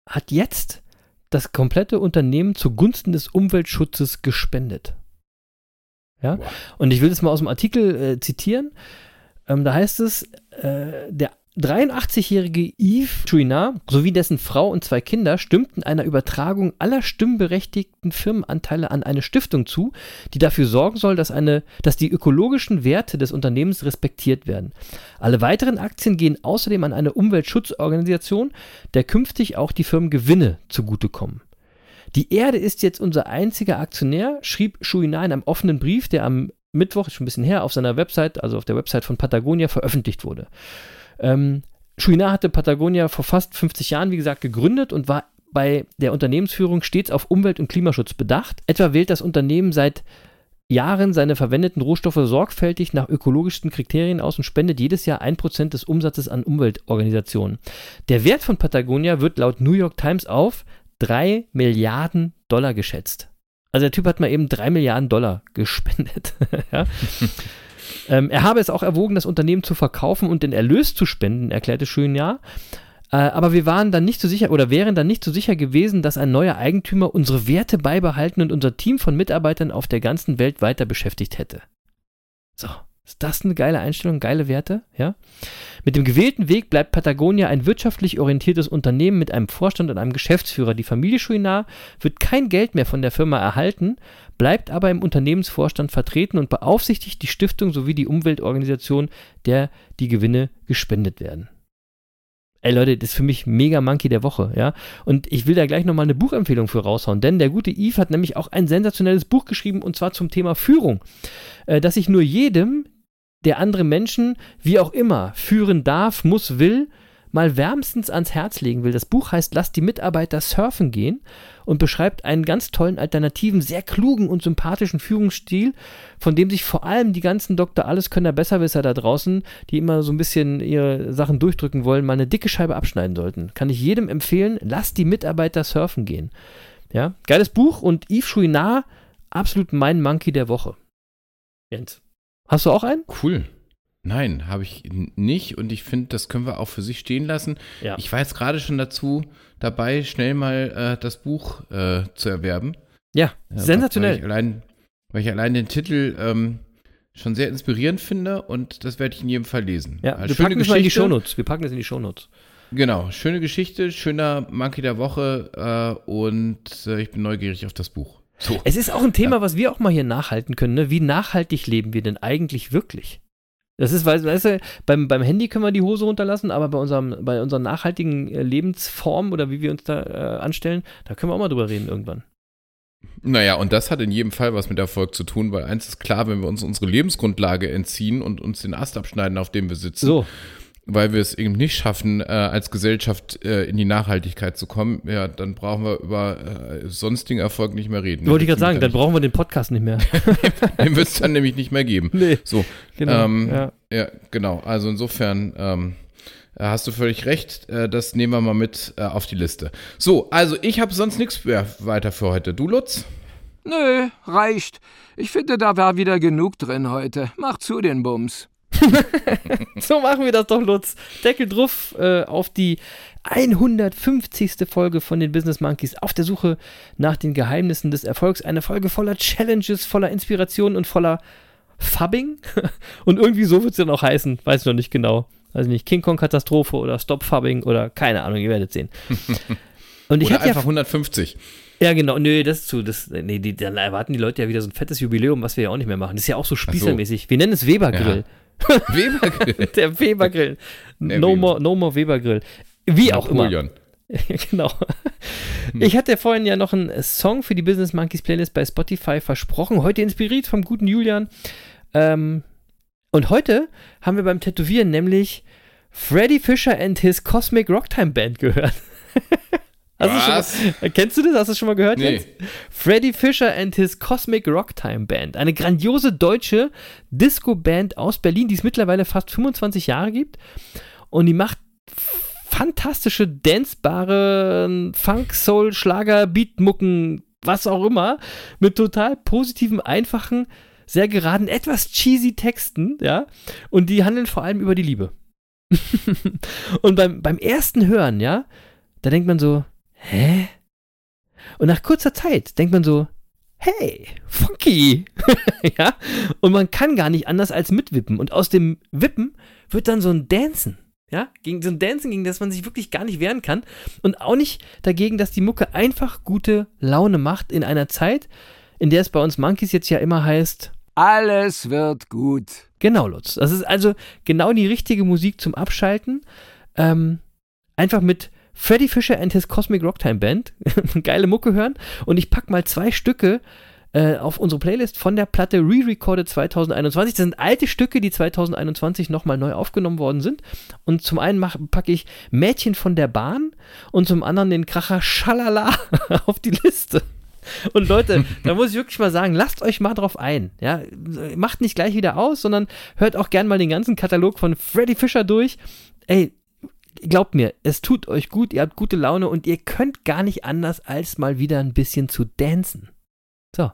hat jetzt das komplette Unternehmen zugunsten des Umweltschutzes gespendet. Ja. Wow. Und ich will das mal aus dem Artikel äh, zitieren. Ähm, da heißt es, äh, der 83-jährige Yves Chouinard sowie dessen Frau und zwei Kinder stimmten einer Übertragung aller stimmberechtigten Firmenanteile an eine Stiftung zu, die dafür sorgen soll, dass, eine, dass die ökologischen Werte des Unternehmens respektiert werden. Alle weiteren Aktien gehen außerdem an eine Umweltschutzorganisation, der künftig auch die Firmengewinne zugutekommen. Die Erde ist jetzt unser einziger Aktionär, schrieb Chouinard in einem offenen Brief, der am Mittwoch, schon ein bisschen her, auf seiner Website, also auf der Website von Patagonia, veröffentlicht wurde. Ähm, Chouinard hatte Patagonia vor fast 50 Jahren, wie gesagt, gegründet und war bei der Unternehmensführung stets auf Umwelt- und Klimaschutz bedacht. Etwa wählt das Unternehmen seit Jahren seine verwendeten Rohstoffe sorgfältig nach ökologischsten Kriterien aus und spendet jedes Jahr 1% des Umsatzes an Umweltorganisationen. Der Wert von Patagonia wird laut New York Times auf 3 Milliarden Dollar geschätzt. Also der Typ hat mal eben 3 Milliarden Dollar gespendet. ja. ähm, er habe es auch erwogen, das Unternehmen zu verkaufen und den Erlös zu spenden, erklärte Schönjahr. Äh, aber wir waren dann nicht so sicher oder wären dann nicht so sicher gewesen, dass ein neuer Eigentümer unsere Werte beibehalten und unser Team von Mitarbeitern auf der ganzen Welt weiter beschäftigt hätte. So, Ist das eine geile Einstellung, geile Werte? Ja. Mit dem gewählten Weg bleibt Patagonia ein wirtschaftlich orientiertes Unternehmen mit einem Vorstand und einem Geschäftsführer. Die Familie Chouinard wird kein Geld mehr von der Firma erhalten, bleibt aber im Unternehmensvorstand vertreten und beaufsichtigt die Stiftung sowie die Umweltorganisation, der die Gewinne gespendet werden. Ey Leute, das ist für mich mega Monkey der Woche, ja. Und ich will da gleich nochmal eine Buchempfehlung für raushauen, denn der gute Yves hat nämlich auch ein sensationelles Buch geschrieben und zwar zum Thema Führung, äh, dass ich nur jedem, der andere Menschen, wie auch immer, führen darf, muss, will, mal wärmstens ans Herz legen will. Das Buch heißt Lass die Mitarbeiter surfen gehen und beschreibt einen ganz tollen, alternativen, sehr klugen und sympathischen Führungsstil, von dem sich vor allem die ganzen Dr. Alleskönner Besserwisser da draußen, die immer so ein bisschen ihre Sachen durchdrücken wollen, mal eine dicke Scheibe abschneiden sollten. Kann ich jedem empfehlen, lass die Mitarbeiter surfen gehen. Ja, geiles Buch und Yves Chouinard, absolut mein Monkey der Woche. Jens, hast du auch einen? Cool. Nein, habe ich nicht und ich finde, das können wir auch für sich stehen lassen. Ja. Ich war jetzt gerade schon dazu dabei, schnell mal äh, das Buch äh, zu erwerben. Ja, Weil sensationell. ich allein, weil ich allein den Titel ähm, schon sehr inspirierend finde und das werde ich in jedem Fall lesen. Ja, Also wir schöne packen es mal in die Geschichte. Shownotes. Wir packen es in die Shownotes. Genau, schöne Geschichte, schöner Monkey der Woche äh, und äh, ich bin neugierig auf das Buch. So. Es ist auch ein Thema, was wir auch mal hier nachhalten können. Ne? Wie nachhaltig leben wir denn eigentlich wirklich? Das ist, weißt, du, beim, beim Handy können wir die Hose runterlassen, aber bei, unserem, bei unserer nachhaltigen äh, Lebensform oder wie wir uns da äh, anstellen, da können wir auch mal drüber reden irgendwann. Naja, und das hat in jedem Fall was mit Erfolg zu tun, weil eins ist klar, wenn wir uns unsere Lebensgrundlage entziehen und uns den Ast abschneiden, auf dem wir sitzen, So, weil wir es eben nicht schaffen, äh, als Gesellschaft äh, in die Nachhaltigkeit zu kommen, ja, dann brauchen wir über äh, sonstigen Erfolg nicht mehr reden. wollte ich gerade sagen, dann Den brauchen wir den Podcast nicht mehr. wird es dann nämlich nicht mehr geben. nee, So, genau. ähm, ja. ja, genau. Also insofern ähm, äh, hast du völlig recht. Äh, das nehmen wir mal mit äh, auf die Liste. So, also ich habe sonst nichts mehr weiter für heute. Du, Lutz? Nö, reicht. Ich finde, da war wieder genug drin heute. Mach zu den Bums. So machen wir das doch, Lutz. Deckel drauf äh, auf die 150. Folge von den Business Monkeys auf der Suche nach den Geheimnissen des Erfolgs. Eine Folge voller Challenges, voller Inspiration und voller Fubbing. und irgendwie so wird es dann auch heißen. Weiß ich noch nicht genau. Also nicht King Kong Katastrophe oder Stop Fubbing oder keine Ahnung, ihr werdet sehen. Und ich Oder hatte ja einfach 150. ja, genau. Nö, das ist zu. Das, nee, die, dann erwarten die Leute ja wieder so ein fettes Jubiläum, was wir ja auch nicht mehr machen. Das ist ja auch so spießermäßig. Wir nennen es Webergrill. Webergrill. Der Webergrill. Der no, Weber. more, no more Webergrill. Wie auch immer. Napoleon. genau. Ich hatte vorhin ja noch einen Song für die Business Monkeys Playlist bei Spotify versprochen. Heute inspiriert vom guten Julian. Ähm, und heute haben wir beim Tätowieren nämlich Freddy Fisher and his Cosmic Rocktime Band gehört. Hast du schon mal, kennst du das? Hast du schon mal gehört? Nee. Jens? Freddy Fisher and his Cosmic Rocktime Band. Eine grandiose deutsche Disco-Band aus Berlin, die es mittlerweile fast 25 Jahre gibt. Und die macht fantastische, dancebare Funk, Soul, Schlager, Beatmucken, was auch immer, mit total positiven, einfachen, sehr geraden, etwas cheesy Texten, ja. Und die handeln vor allem über die Liebe. und beim, beim ersten Hören, ja, da denkt man so, hä? Und nach kurzer Zeit denkt man so, hey, funky. ja? Und man kann gar nicht anders als mitwippen. Und aus dem Wippen wird dann so ein Dancen. Ja, gegen so ein Dancen, gegen das man sich wirklich gar nicht wehren kann. Und auch nicht dagegen, dass die Mucke einfach gute Laune macht in einer Zeit, in der es bei uns Monkeys jetzt ja immer heißt, Alles wird gut. Genau, Lutz. Das ist also genau die richtige Musik zum Abschalten. Ähm, einfach mit Freddy Fisher and his Cosmic Rocktime Band geile Mucke hören. Und ich pack mal zwei Stücke äh, auf unsere Playlist von der Platte Re-Recorded 2021. Das sind alte Stücke, die 2021 nochmal neu aufgenommen worden sind. Und zum einen mach, packe ich Mädchen von der Bahn und zum anderen den Kracher Schalala auf die Liste. Und Leute, da muss ich wirklich mal sagen, lasst euch mal drauf ein. Ja, macht nicht gleich wieder aus, sondern hört auch gern mal den ganzen Katalog von Freddy Fisher durch. Ey, glaubt mir, es tut euch gut, ihr habt gute Laune und ihr könnt gar nicht anders, als mal wieder ein bisschen zu dancen. So.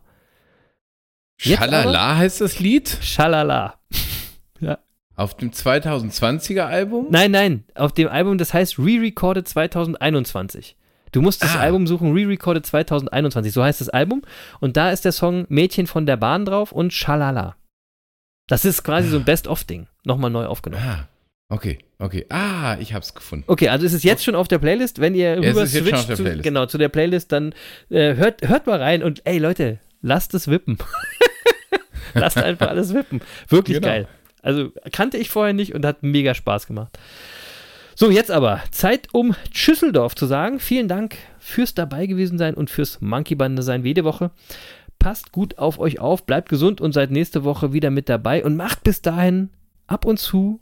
Jetzt Schalala heißt das Lied? Schalala. Auf dem 2020er Album? Nein, nein, auf dem Album, das heißt Re-Recorded 2021. Du musst das Ah. Album suchen, Re-Recorded 2021, so heißt das Album. Und da ist der Song Mädchen von der Bahn drauf und Schalala. Das ist quasi so ein Best-of-Ding. Nochmal neu aufgenommen. Ah, okay, okay. Ah, ich hab's gefunden. Okay, also ist es jetzt schon auf der Playlist. Wenn ihr Ja, rüber auf der zu, genau, zu der Playlist, dann äh, hört, hört mal rein und ey Leute, lasst es wippen. lasst einfach alles wippen. Wirklich Genau. geil. Also kannte ich vorher nicht und hat mega Spaß gemacht. So, jetzt aber Zeit, um Schüsseldorf zu sagen. Vielen Dank fürs dabei gewesen sein und fürs Monkey Bande sein wie jede Woche. Passt gut auf euch auf, bleibt gesund und seid nächste Woche wieder mit dabei und macht bis dahin ab und zu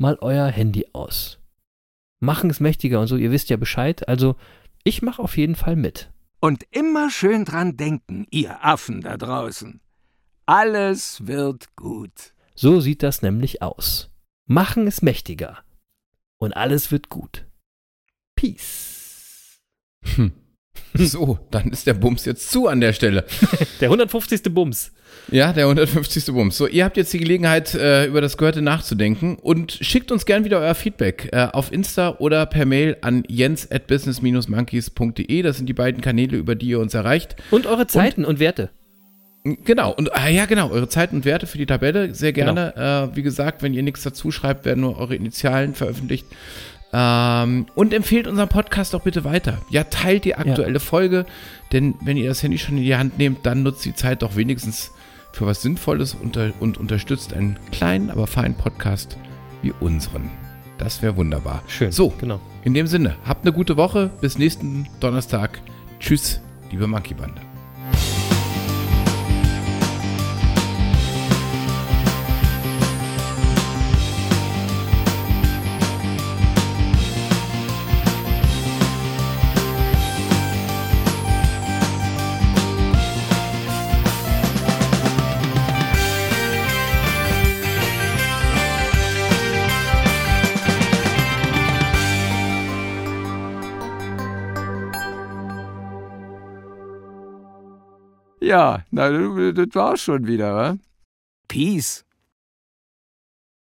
mal euer Handy aus. Machen es mächtiger und so, ihr wisst ja Bescheid. Also, ich mache auf jeden Fall mit. Und immer schön dran denken, ihr Affen da draußen. Alles wird gut. So sieht das nämlich aus. Machen es mächtiger. Und alles wird gut. Peace. Hm. So, dann ist der Bums jetzt zu an der Stelle. Der 150. Bums. Ja, der 150. Bums. So, ihr habt jetzt die Gelegenheit, äh, über das Gehörte nachzudenken und schickt uns gern wieder euer Feedback äh, auf Insta oder per Mail an jens at business-monkeys.de. Das sind die beiden Kanäle, über die ihr uns erreicht. Und eure Zeiten und, Werte. Genau, und ah, ja, genau, eure Zeiten und Werte für die Tabelle, sehr gerne. Äh, wie gesagt, wenn ihr nichts dazu schreibt, werden nur eure Initialen veröffentlicht. Ähm, und empfehlt unseren Podcast doch bitte weiter. Ja, teilt die aktuelle Folge, denn wenn ihr das Handy schon in die Hand nehmt, dann nutzt die Zeit doch wenigstens für was Sinnvolles unter, und unterstützt einen kleinen, aber feinen Podcast wie unseren. Das wäre wunderbar. Schön. So, Genau. in dem Sinne, habt eine gute Woche. Bis nächsten Donnerstag. Tschüss, liebe Monkey Bande. Ja, na, das war's schon wieder, wa? Peace.